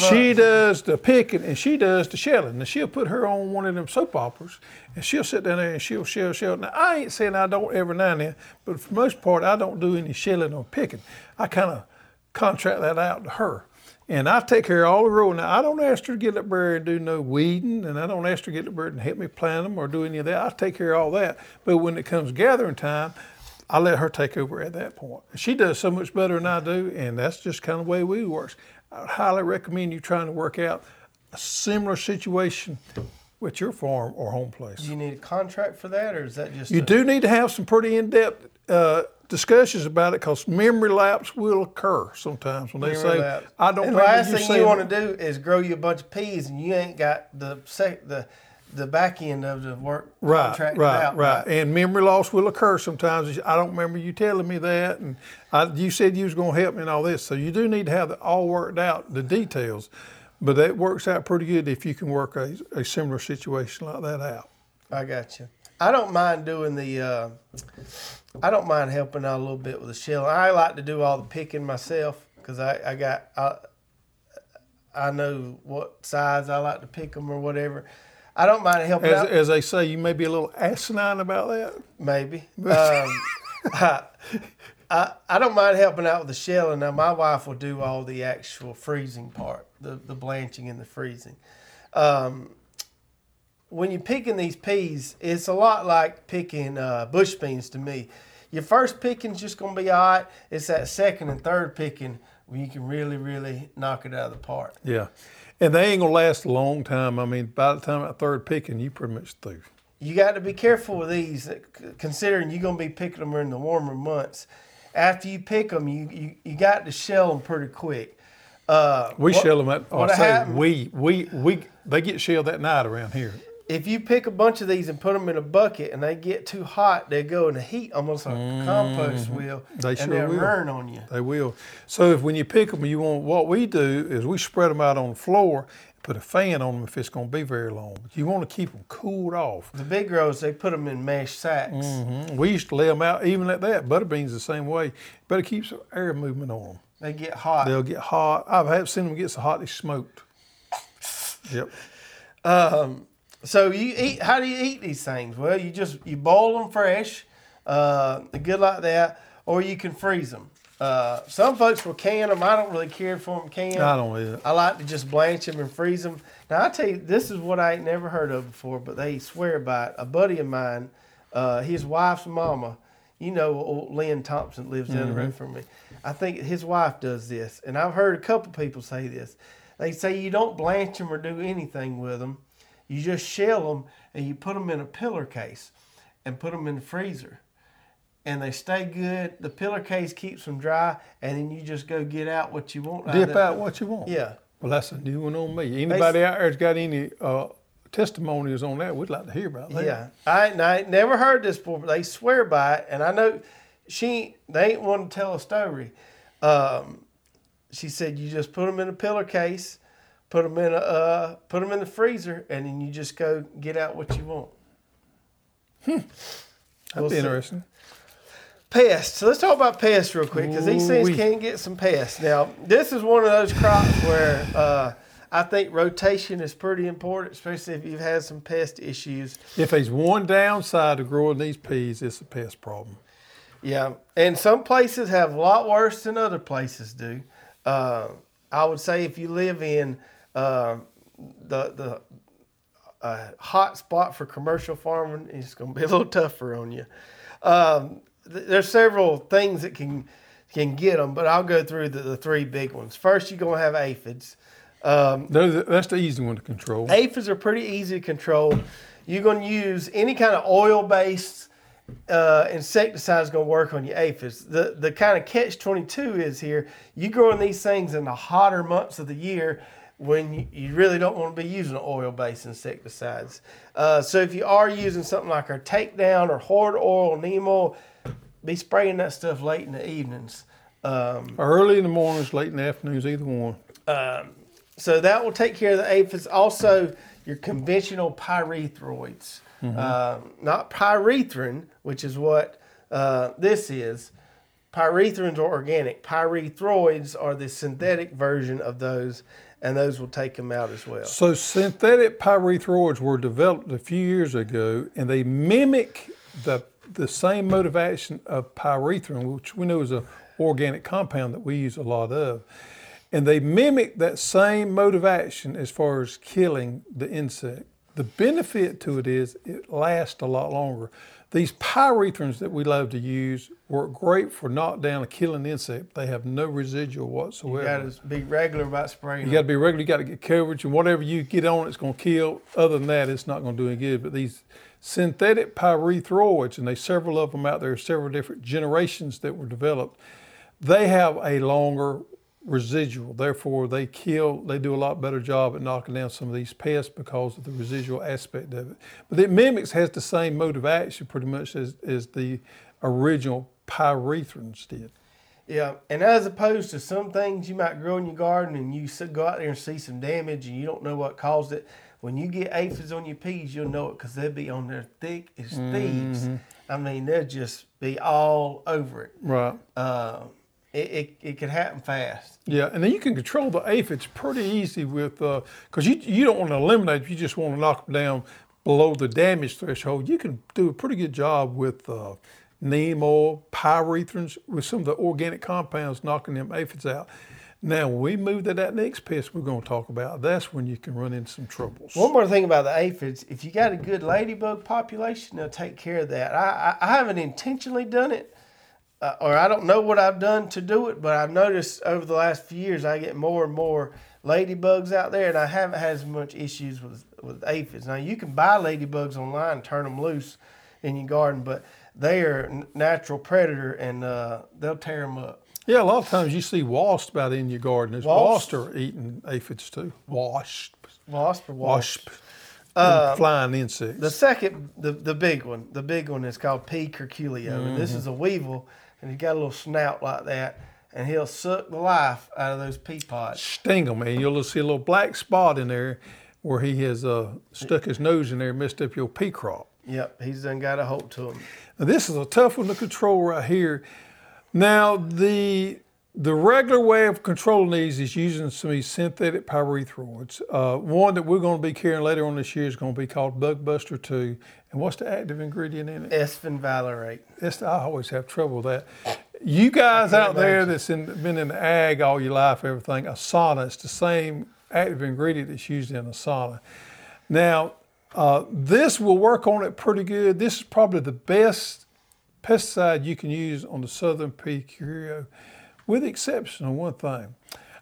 [SPEAKER 2] She does the picking and she does the shelling. And she'll put her on one of them soap operas and she'll sit down there and she'll shell, shell. Now, I ain't saying I don't every now and then, but for the most part, I don't do any shelling or picking. I kind of contract that out to her. And I take care of all the road. Now, I don't ask her to get up there and do no weeding, and I don't ask her to get up there and help me plant them or do any of that. I take care of all that. But when it comes gathering time, I let her take over at that point. She does so much better than I do, and that's just kind of the way we works. I highly recommend you trying to work out a similar situation with your farm or home place.
[SPEAKER 1] Do you need a contract for that, or is that just
[SPEAKER 2] You
[SPEAKER 1] a-
[SPEAKER 2] do need to have some pretty in-depth uh, discussions about it because memory lapse will occur sometimes when they
[SPEAKER 1] Memory
[SPEAKER 2] say,
[SPEAKER 1] lapse.
[SPEAKER 2] "I don't
[SPEAKER 1] And last
[SPEAKER 2] you
[SPEAKER 1] thing you want to do is grow you a bunch of peas, and you ain't got the sec- the the back end of the work
[SPEAKER 2] Right, right,
[SPEAKER 1] out.
[SPEAKER 2] right. And memory loss will occur sometimes. I don't remember you telling me that, and I, you said you was going to help me and all this. So you do need to have it all worked out, the details. But that works out pretty good if you can work a, a similar situation like that out.
[SPEAKER 1] I got you. I don't mind doing the. Uh, I don't mind helping out a little bit with the shell. I like to do all the picking myself because I, I got I, I know what size I like to pick them or whatever. I don't mind helping
[SPEAKER 2] As,
[SPEAKER 1] out.
[SPEAKER 2] as they say, you may be a little asinine about that.
[SPEAKER 1] Maybe. Um, I, I, I don't mind helping out with the shelling. Now, my wife will do all the actual freezing part, the, the blanching and the freezing. Um, when you're picking these peas, it's a lot like picking uh, bush beans to me. Your first picking's just going to be all right. It's that second and third picking where you can really, really knock it out of the park.
[SPEAKER 2] Yeah. And they ain't gonna last a long time. I mean, by the time that third picking, you pretty much through.
[SPEAKER 1] you got to be careful with these, considering you're going to be picking them in the warmer months. After you pick them, you, you, you got to shell them pretty quick. Uh,
[SPEAKER 2] We
[SPEAKER 1] what-
[SPEAKER 2] shell them at. Oh,
[SPEAKER 1] what
[SPEAKER 2] I say
[SPEAKER 1] happened-
[SPEAKER 2] we we we they get shelled that night around here.
[SPEAKER 1] If you pick a bunch of these and put them in a bucket and they get too hot, they go in the heat almost like a compost will,
[SPEAKER 2] Mm-hmm. They
[SPEAKER 1] and
[SPEAKER 2] sure
[SPEAKER 1] they'll burn on you.
[SPEAKER 2] They will. So if when you pick them, you want what we do is we spread them out on the floor, and put a fan on them if it's going to be very long. But you want to keep them cooled off.
[SPEAKER 1] The big grows, they put them in mesh sacks.
[SPEAKER 2] Mhm. We used to lay them out even at that. Butter beans the same way. But it keeps air movement on them.
[SPEAKER 1] They get hot.
[SPEAKER 2] They'll get hot. I've seen them get so hot they smoked. Yep.
[SPEAKER 1] Um, so you eat? How do you eat these things? Well, you just you boil them fresh, uh, good like that, or you can freeze them. Uh, some folks will can them. I don't really care for them canned.
[SPEAKER 2] I don't it.
[SPEAKER 1] I like to just blanch them and freeze them. Now I tell you, this is what I ain't never heard of before, but they swear by it. A buddy of mine, uh, his wife's mama, you know, old Lynn Thompson lives down the road from me. I think his wife does this, and I've heard a couple people say this. They say you don't blanch them or do anything with them. You just shell them and you put them in a pillar case and put them in the freezer. And they stay good. The pillar case keeps them dry, and then you just go get out what you want.
[SPEAKER 2] Dip
[SPEAKER 1] that-
[SPEAKER 2] out what you want.
[SPEAKER 1] Yeah.
[SPEAKER 2] Well, that's a new one on me. Anybody out there's got any uh, testimonies on that? We'd like to hear about that.
[SPEAKER 1] Yeah, I, I never heard this before, but they swear by it, and I know she they ain't want to tell a story. Um, she said you just put them in a pillar case, put them in a uh, put them in the freezer, and then you just go get out what you want. Hmm.
[SPEAKER 2] That'd
[SPEAKER 1] We'll
[SPEAKER 2] be
[SPEAKER 1] see.
[SPEAKER 2] interesting.
[SPEAKER 1] Pests. So let's talk about pests real quick because these things can get some pests. Now, this is one of those crops where uh, I think rotation is pretty important, especially if you've had some pest issues.
[SPEAKER 2] If there's one downside to growing these peas, it's a pest problem.
[SPEAKER 1] Yeah, and some places have a lot worse than other places do. Uh, I would say if you live in uh, the the uh, hot spot for commercial farming, is going to be a little tougher on you. Um, th- there's several things that can can get them, but I'll go through the, the three big ones. First, you're going to have aphids.
[SPEAKER 2] Um, that's the easy one to control.
[SPEAKER 1] Aphids are pretty easy to control. You're going to use any kind of oil-based uh, insecticide is going to work on your aphids. The the kind of catch 22 is here. You growing these things in the hotter months of the year when you, really don't want to be using oil-based insecticides. Uh, so if you are using something like our takedown or horde oil, Nemo, be spraying that stuff late in the evenings.
[SPEAKER 2] Um, Early in the mornings, late in the afternoons, either one. Um,
[SPEAKER 1] so that will take care of the aphids. Also, your conventional pyrethroids, mm-hmm. uh, not pyrethrin, which is what uh, this is. Pyrethrins are organic. Pyrethroids are the synthetic version of those, and those will take them out as well.
[SPEAKER 2] So synthetic pyrethroids were developed a few years ago, and they mimic the the same mode of action of pyrethrin, which we know is an organic compound that we use a lot of. And they mimic that same mode of action as far as killing the insect. The benefit to it is it lasts a lot longer. These pyrethrins that we love to use work great for knockdown and killing insect. They have no residual whatsoever.
[SPEAKER 1] You got to be regular about spraying.
[SPEAKER 2] You got to be regular. You got to get coverage, and whatever you get on, it's going to kill. Other than that, it's not going to do any good. But these synthetic pyrethroids, and there's several of them out there, several different generations that were developed. They have a longer residual. Therefore, they kill, they do a lot better job at knocking down some of these pests because of the residual aspect of it. But the mimics has the same mode of action pretty much as, as the original pyrethrins did.
[SPEAKER 1] Yeah, and as opposed to some things you might grow in your garden and you go out there and see some damage and you don't know what caused it, when you get aphids on your peas, you'll know it because they'll be on there thick as thieves. Mm-hmm. I mean, they'll just be all over it.
[SPEAKER 2] Right.
[SPEAKER 1] Uh, it, it, it can happen fast.
[SPEAKER 2] Yeah, and then you can control the aphids pretty easy with, because uh, you, you don't want to eliminate, you just want to knock them down below the damage threshold. You can do a pretty good job with uh, neem oil, pyrethrins, with some of the organic compounds knocking them aphids out. Now, when we move to that next pest we're going to talk about, that's when you can run into some troubles.
[SPEAKER 1] One more thing about the aphids, if you got a good ladybug population, they'll take care of that. I, I, I haven't intentionally done it, uh, or I don't know what I've done to do it, but I've noticed over the last few years I get more and more ladybugs out there, and I haven't had as much issues with with aphids. Now you can buy ladybugs online, turn them loose in your garden, but they are a natural predator, and uh, they'll tear them up.
[SPEAKER 2] Yeah, a lot of times you see wasps out in your garden. There's wasps, wasps are eating aphids too. Wasps.
[SPEAKER 1] Wasp or wasp.
[SPEAKER 2] wasp. Uh, flying insects.
[SPEAKER 1] The second, the, the big one, the big one is called pea curculio. Mm-hmm. And this mm-hmm. is a weevil and he's got a little snout like that, and he'll suck the life out of those pea pods.
[SPEAKER 2] Sting them, and you'll see a little black spot in there where he has uh, stuck his nose in there and messed up your pea crop.
[SPEAKER 1] Yep, he's done got a hold to him.
[SPEAKER 2] Now, this is a tough one to control right here. Now, the the regular way of controlling these is using some of these synthetic pyrethroids. Uh, one that we're going to be carrying later on this year is going to be called Bug Buster 2. And what's the active ingredient in it?
[SPEAKER 1] Esfenvalerate.
[SPEAKER 2] I always have trouble with that. You guys out imagine. there that's in, been in the ag all your life, everything, Asana, it's the same active ingredient that's used in Asana. Now, uh, this will work on it pretty good. This is probably the best pesticide you can use on the southern P. curio with the exception of one thing.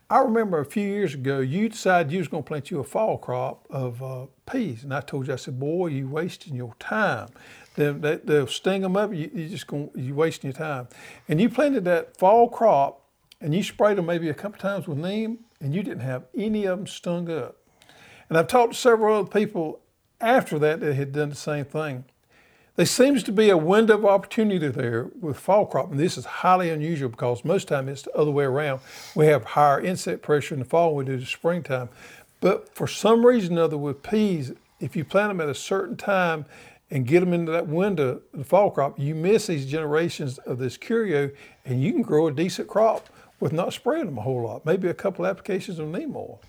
[SPEAKER 2] I remember a few years ago, you decided you was going to plant you a fall crop of uh, peas, and I told you, I said, "Boy, you wasting your time. They, will sting them up. You, you just going, you wasting your time." And you planted that fall crop, and you sprayed them maybe a couple times with neem, and you didn't have any of them stung up. And I've talked to several other people after that that had done the same thing. There seems to be a window of opportunity there with fall crop, and this is highly unusual because most time it's the other way around. We have higher insect pressure in the fall than we do the springtime. But for some reason or other with peas, if you plant them at a certain time and get them into that window, the fall crop, you miss these generations of this curio and you can grow a decent crop with not spraying them a whole lot, maybe a couple applications of neem oil.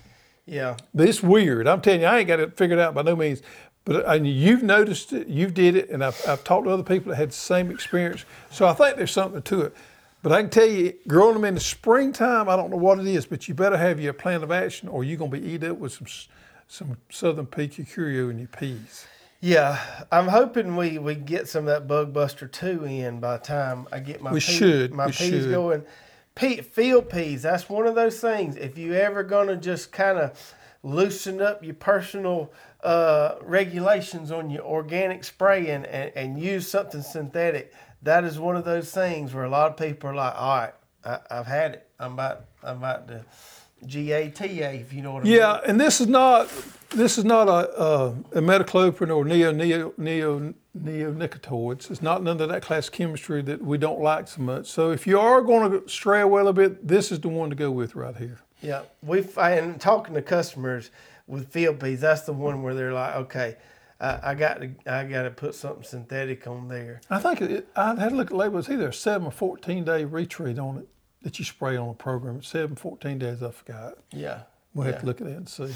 [SPEAKER 1] Yeah.
[SPEAKER 2] But it's weird. I'm telling you, I ain't got it figured out by no means. But uh, and you've noticed it, you've did it, and I've, I've talked to other people that had the same experience. So I think there's something to it. But I can tell you, growing them in the springtime, I don't know what it is, but you better have your plan of action, or you're going to be eaten up with some some southern P. curio in your peas.
[SPEAKER 1] Yeah, I'm hoping we, we get some of that bug buster two in by the time I get my
[SPEAKER 2] we should
[SPEAKER 1] my
[SPEAKER 2] we
[SPEAKER 1] peas
[SPEAKER 2] should.
[SPEAKER 1] going. Pe- field peas, that's one of those things. If you ever gonna just kind of loosen up your personal uh, regulations on your organic spraying and, and use something synthetic, that is one of those things where a lot of people are like, all right, I, I've had it. I'm about I'm about to GATA, if you know what I mean.
[SPEAKER 2] Yeah, and this is not this is not a, a, a imidacloprid or neo neo neo neonicotinoids. It's not none of that class chemistry that we don't like so much. So if you are going to stray away a little bit, this is the one to go with right here.
[SPEAKER 1] Yeah, we've and talking to customers with field peas, that's the one where they're like, okay, I, I got to I got to put something synthetic on there.
[SPEAKER 2] I think it, I had to look at the label. It's either a seven or fourteen day retreat on it that you spray on a program. It's seven, 14 days. I forgot.
[SPEAKER 1] Yeah,
[SPEAKER 2] We'll
[SPEAKER 1] yeah.
[SPEAKER 2] have to look at that and see.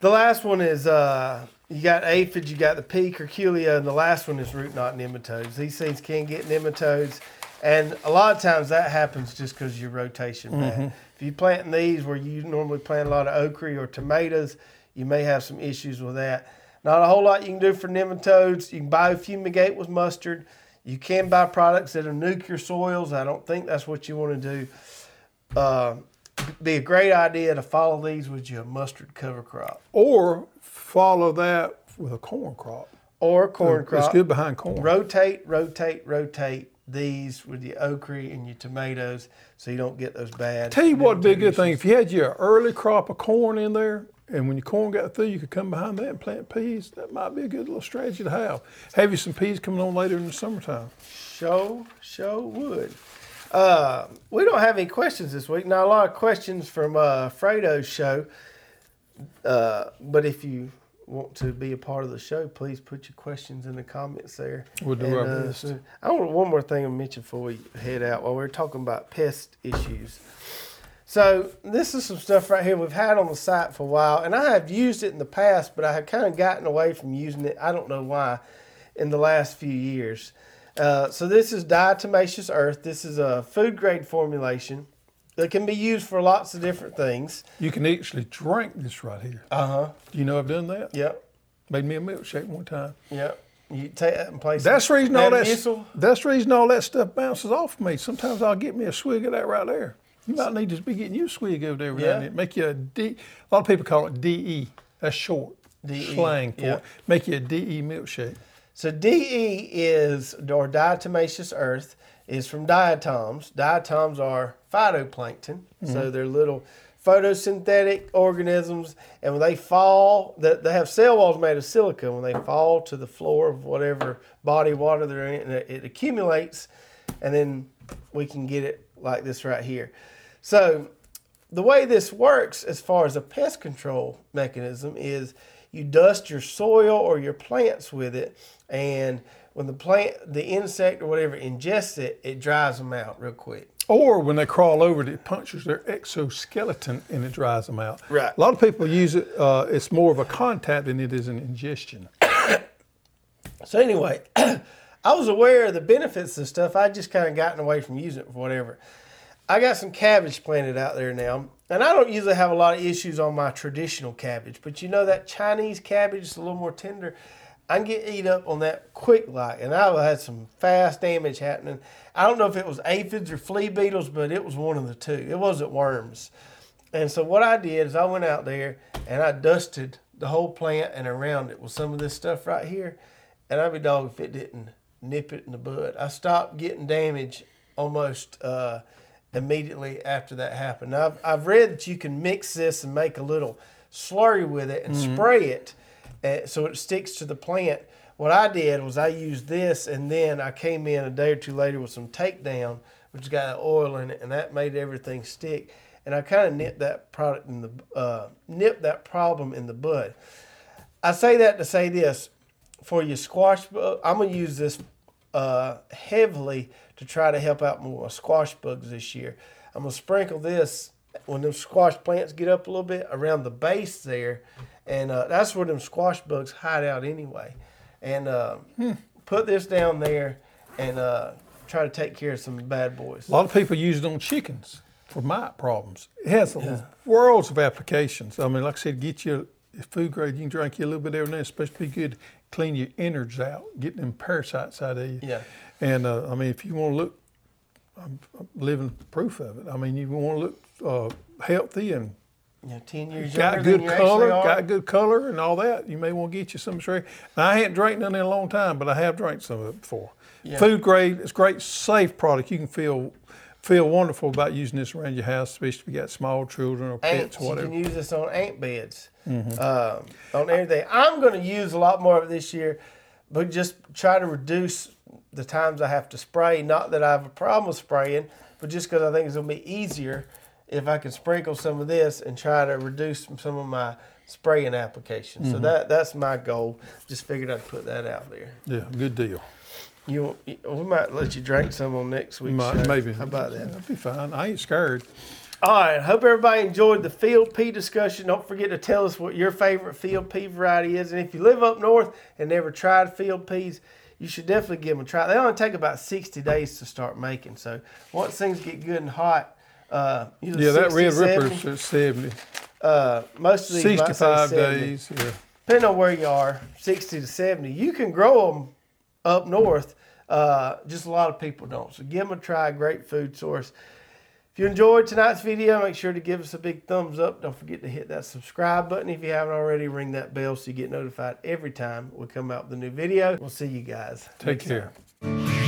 [SPEAKER 1] The last one is uh, you got aphids, you got the pea curculio, and the last one is root knot nematodes. These things can get nematodes, and a lot of times that happens just because your rotation bad. If you planting these where you normally plant a lot of okra or tomatoes, you may have some issues with that. Not a whole lot you can do for nematodes. You can biofumigate with mustard. You can buy products that'll nuke your soils. I don't think that's what you want to do. Uh, be a great idea to follow these with your mustard cover crop
[SPEAKER 2] Or follow that with a corn crop.
[SPEAKER 1] or corn crop.
[SPEAKER 2] It's good behind corn.
[SPEAKER 1] Rotate, rotate, rotate these with your okra and your tomatoes so you don't get those bad.
[SPEAKER 2] Tell you what would be a good thing if you had your early crop of corn in there, and when your corn got through, you could come behind that and plant peas. That might be a good little strategy to have. Have you some peas coming on later in the summertime?
[SPEAKER 1] Show, show would. Uh, we don't have any questions this week. Now, a lot of questions from uh, Fredo's show. Uh, but if you want to be a part of the show, please put your questions in the comments there.
[SPEAKER 2] We'll do
[SPEAKER 1] And,
[SPEAKER 2] our
[SPEAKER 1] uh,
[SPEAKER 2] best.
[SPEAKER 1] I want one more thing to mention before we head out while we're talking about pest issues. So this is some stuff right here we've had on the site for a while, and I have used it in the past, but I have kind of gotten away from using it. I don't know why, in the last few years. Uh, so this is diatomaceous earth. This is a food grade formulation that can be used for lots of different things.
[SPEAKER 2] You can actually drink this right here.
[SPEAKER 1] Uh huh.
[SPEAKER 2] Do you know I've done that?
[SPEAKER 1] Yep.
[SPEAKER 2] Made me a milkshake one time.
[SPEAKER 1] Yep. You take that and place. It.
[SPEAKER 2] That's the reason all that. That's the reason all that stuff bounces off me. Sometimes I'll get me a swig of that right there. You might need to be getting you a swig over there.
[SPEAKER 1] Yeah.
[SPEAKER 2] Yeah. Make you a D. A lot of people call it DE. That's short
[SPEAKER 1] DE,
[SPEAKER 2] slang for
[SPEAKER 1] yeah.
[SPEAKER 2] it. Make you a DE milkshake.
[SPEAKER 1] So DE is or diatomaceous earth is from diatoms. Diatoms are phytoplankton, so mm-hmm. they're little photosynthetic organisms, and when they fall, they, they have cell walls made of silica. When they fall to the floor of whatever body of water they're in, it accumulates, and then we can get it like this right here. So the way this works as far as a pest control mechanism is you dust your soil or your plants with it and when the plant the insect or whatever ingests it it dries them out real quick
[SPEAKER 2] Or when they crawl over it, it punctures their exoskeleton and it dries them out.
[SPEAKER 1] Right.
[SPEAKER 2] A lot of people use it. Uh, it's more of a contact than it is an ingestion.
[SPEAKER 1] so anyway i was aware of the benefits of stuff i just kind of gotten away from using it for whatever i got some cabbage planted out there now and i don't usually have a lot of issues on my traditional cabbage but you know that chinese cabbage is a little more tender I can get eat up on that quick like, and I had some fast damage happening. I don't know if it was aphids or flea beetles, but it was one of the two. It wasn't worms. And so what I did is I went out there and I dusted the whole plant and around it with some of this stuff right here. And I'd be dog if it didn't nip it in the bud. I stopped getting damage almost uh, immediately after that happened. Now, I've, I've read that you can mix this and make a little slurry with it and spray it uh, so it sticks to the plant. What I did was I used this and then I came in a day or two later with some takedown, which got oil in it, and that made everything stick. And I kind of nipped that product in the uh, nipped that problem in the bud. I say that to say this: for your squash I'm gonna use this uh, heavily to try to help out more squash bugs this year. I'm gonna sprinkle this when them squash plants get up a little bit around the base there, and uh, that's where them squash bugs hide out anyway. And uh, put this down there and uh, try to take care of some bad boys.
[SPEAKER 2] A lot of people use it on chickens for mite problems. It has worlds of applications. I mean, like I said, get your food grade. You can drink you a little bit every now. It's supposed to be good. Clean your innards out, get them parasites out of you.
[SPEAKER 1] Yeah.
[SPEAKER 2] And uh, I mean, if you want to look I'm, I'm living proof of it. I mean, you want to look uh, healthy and
[SPEAKER 1] You know, ten years
[SPEAKER 2] got good color, got good color and all that. You may want to get you some straight. Now, I hadn't drank none in a long time, but I have drank some of it before.
[SPEAKER 1] Yeah.
[SPEAKER 2] Food grade, it's great, safe product. You can feel feel wonderful about using this around your house, especially if you got small children or pets
[SPEAKER 1] ants.
[SPEAKER 2] or whatever.
[SPEAKER 1] You can use this on ant beds, um, on everything. I'm going to use a lot more of it this year, but just try to reduce the times I have to spray. Not that I have a problem with spraying, but just because I think it's going to be easier if I can sprinkle some of this and try to reduce some of my spraying applications. So mm-hmm. that that's my goal. Just figured I'd put that out there.
[SPEAKER 2] yeah, good deal.
[SPEAKER 1] You, we might let you drink some on next week.
[SPEAKER 2] Maybe.
[SPEAKER 1] How about that?
[SPEAKER 2] That'd be fine. I ain't scared.
[SPEAKER 1] All right. Hope everybody enjoyed the field pea discussion. Don't forget to tell us what your favorite field pea variety is. And if you live up north and never tried field peas, you should definitely give them a try. They only take about 60 days to start making. So once things get good and hot, uh,
[SPEAKER 2] Yeah, that Red
[SPEAKER 1] 70,
[SPEAKER 2] Ripper's at 70.
[SPEAKER 1] uh, most of these might say
[SPEAKER 2] 65 days. Yeah.
[SPEAKER 1] depending on where you are, 60 to 70. You can grow them up north. Uh, just a lot of people don't. So give them a try. Great food source. If you enjoyed tonight's video, make sure to give us a big thumbs up. Don't forget to hit that subscribe button if you haven't already. Ring that bell so you get notified every time we come out with a new video. We'll see you guys.
[SPEAKER 2] Take
[SPEAKER 1] next time.
[SPEAKER 2] care.